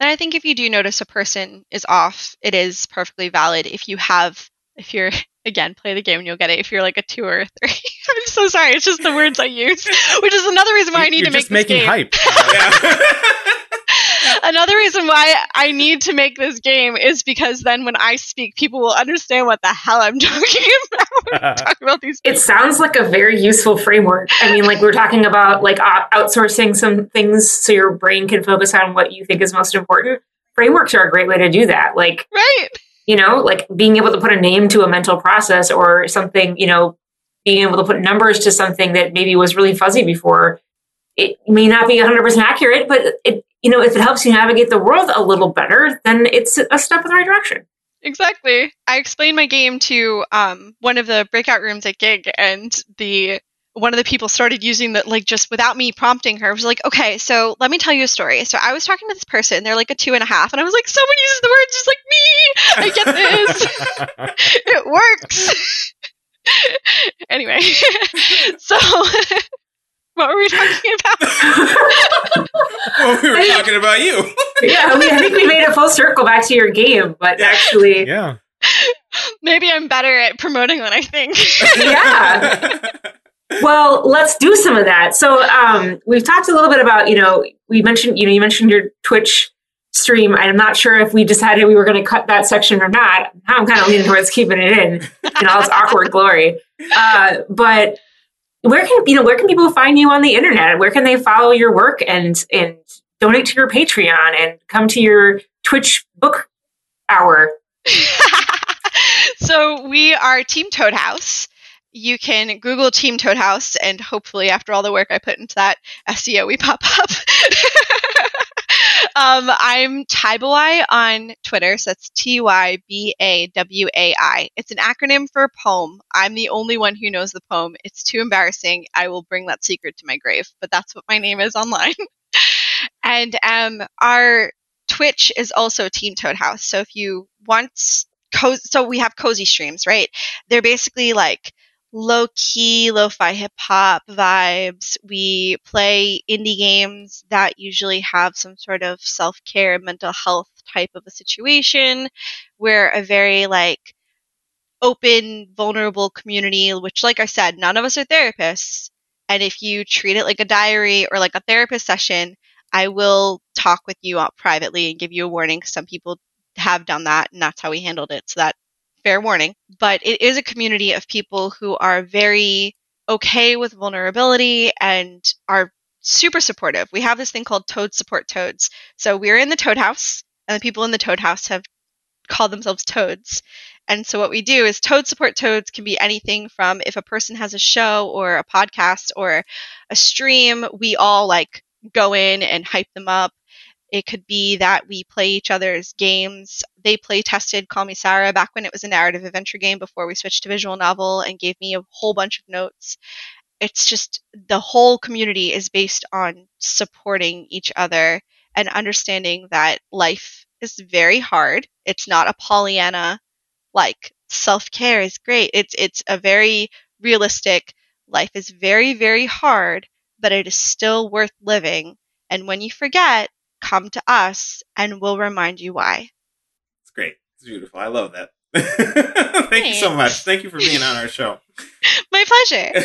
And I think if you do notice a person is off, it is perfectly valid if you have, if you're, again, play the game and you'll get it. If you're like a two or a three. I'm so sorry. It's just the words I use, which is another reason why I need you're to make just this making game. hype. Yeah. Another reason why I need to make this game is because then when I speak, people will understand what the hell I'm talking about. talking about these It sounds like a very useful framework. I mean, like we are talking about like outsourcing some things so your brain can focus on what you think is most important. Frameworks are a great way to do that. Like, right. you know, like being able to put a name to a mental process or something, you know, being able to put numbers to something that maybe was really fuzzy before. It may not be 100% accurate, but it, you know, if it helps you navigate the world a little better, then it's a step in the right direction. Exactly. I explained my game to um, one of the breakout rooms at Gig, and the one of the people started using the like just without me prompting her. Was like, okay, so let me tell you a story. So I was talking to this person. They're like a two and a half, and I was like, someone uses the word just like me. I get this. it works. anyway, so what were we talking about? well, we were talking about you. yeah, we, I think we made a full circle back to your game, but actually, yeah. Maybe I'm better at promoting than I think. yeah. Well, let's do some of that. So, um, we've talked a little bit about, you know, we mentioned, you know, you mentioned your Twitch stream. I'm not sure if we decided we were going to cut that section or not. Now I'm kind of leaning towards keeping it in, in all its awkward glory. Uh, but where can you know where can people find you on the internet? Where can they follow your work and and donate to your Patreon and come to your Twitch book hour? so we are Team Toad House. You can Google Team Toad House, and hopefully, after all the work I put into that SEO, we pop up. um, I'm Tybawai on Twitter, so that's T Y B A W A I. It's an acronym for poem. I'm the only one who knows the poem. It's too embarrassing. I will bring that secret to my grave, but that's what my name is online. and um, our Twitch is also Team Toad House. So if you want, co- so we have cozy streams, right? They're basically like low key, lo fi hip hop vibes. We play indie games that usually have some sort of self care, mental health type of a situation. We're a very like open, vulnerable community, which, like I said, none of us are therapists. And if you treat it like a diary or like a therapist session, I will talk with you privately and give you a warning. Some people have done that, and that's how we handled it. So that fair warning. But it is a community of people who are very okay with vulnerability and are super supportive. We have this thing called Toad Support Toads. So we're in the Toad House, and the people in the Toad House have called themselves Toads. And so what we do is Toad Support Toads can be anything from if a person has a show or a podcast or a stream, we all like go in and hype them up. It could be that we play each other's games. They play tested Call Me Cera back when it was a narrative adventure game before we switched to visual novel and gave me a whole bunch of notes. It's just the whole community is based on supporting each other and understanding that life is very hard. It's not a Pollyanna like self-care is great. It's it's a very realistic life is very very hard, but it is still worth living. And when you forget, come to us and we'll remind you why. It's great. It's beautiful. I love that. Thank you so much. Thank you for being on our show. My pleasure.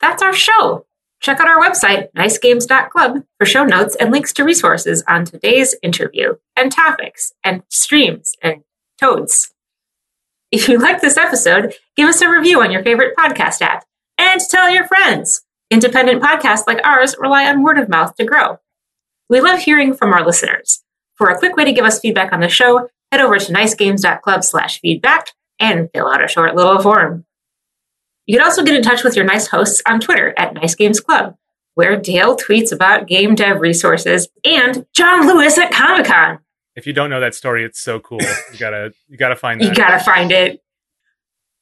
That's our show. Check out our website, nicegames.club, for show notes and links to resources on today's interview and topics and streams and toads. If you like this episode, give us a review on your favorite podcast app and tell your friends. Independent podcasts like ours rely on word of mouth to grow. We love hearing from our listeners. For a quick way to give us feedback on the show, head over to nicegames.club slash feedback and fill out a short little form. You can also get in touch with your nice hosts on Twitter at Nice Games Club, where Dale tweets about game dev resources and John Lewis at Comic Con. If you don't know that story, it's so cool. You gotta you gotta find that. You gotta find it.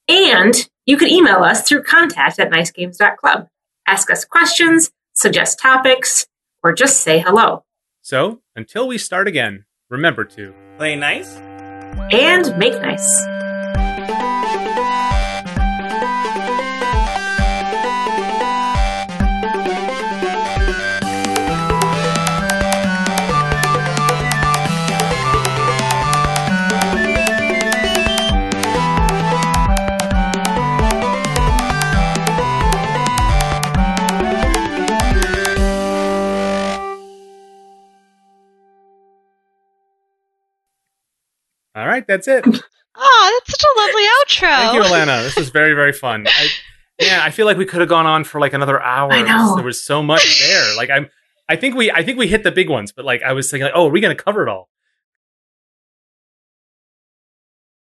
And you can email us through contact at nicegames.club. Ask us questions, suggest topics, or just say hello. So, until we start again, remember to Play nice. And make nice. All right, that's it. Oh, that's such a lovely outro. Thank you, Alana. This was very, very fun. I, yeah, I feel like we could have gone on for like another hour. I know. There was so much there. Like I'm, I think we, I think we hit the big ones, but like I was thinking, like, oh, are we going to cover it all?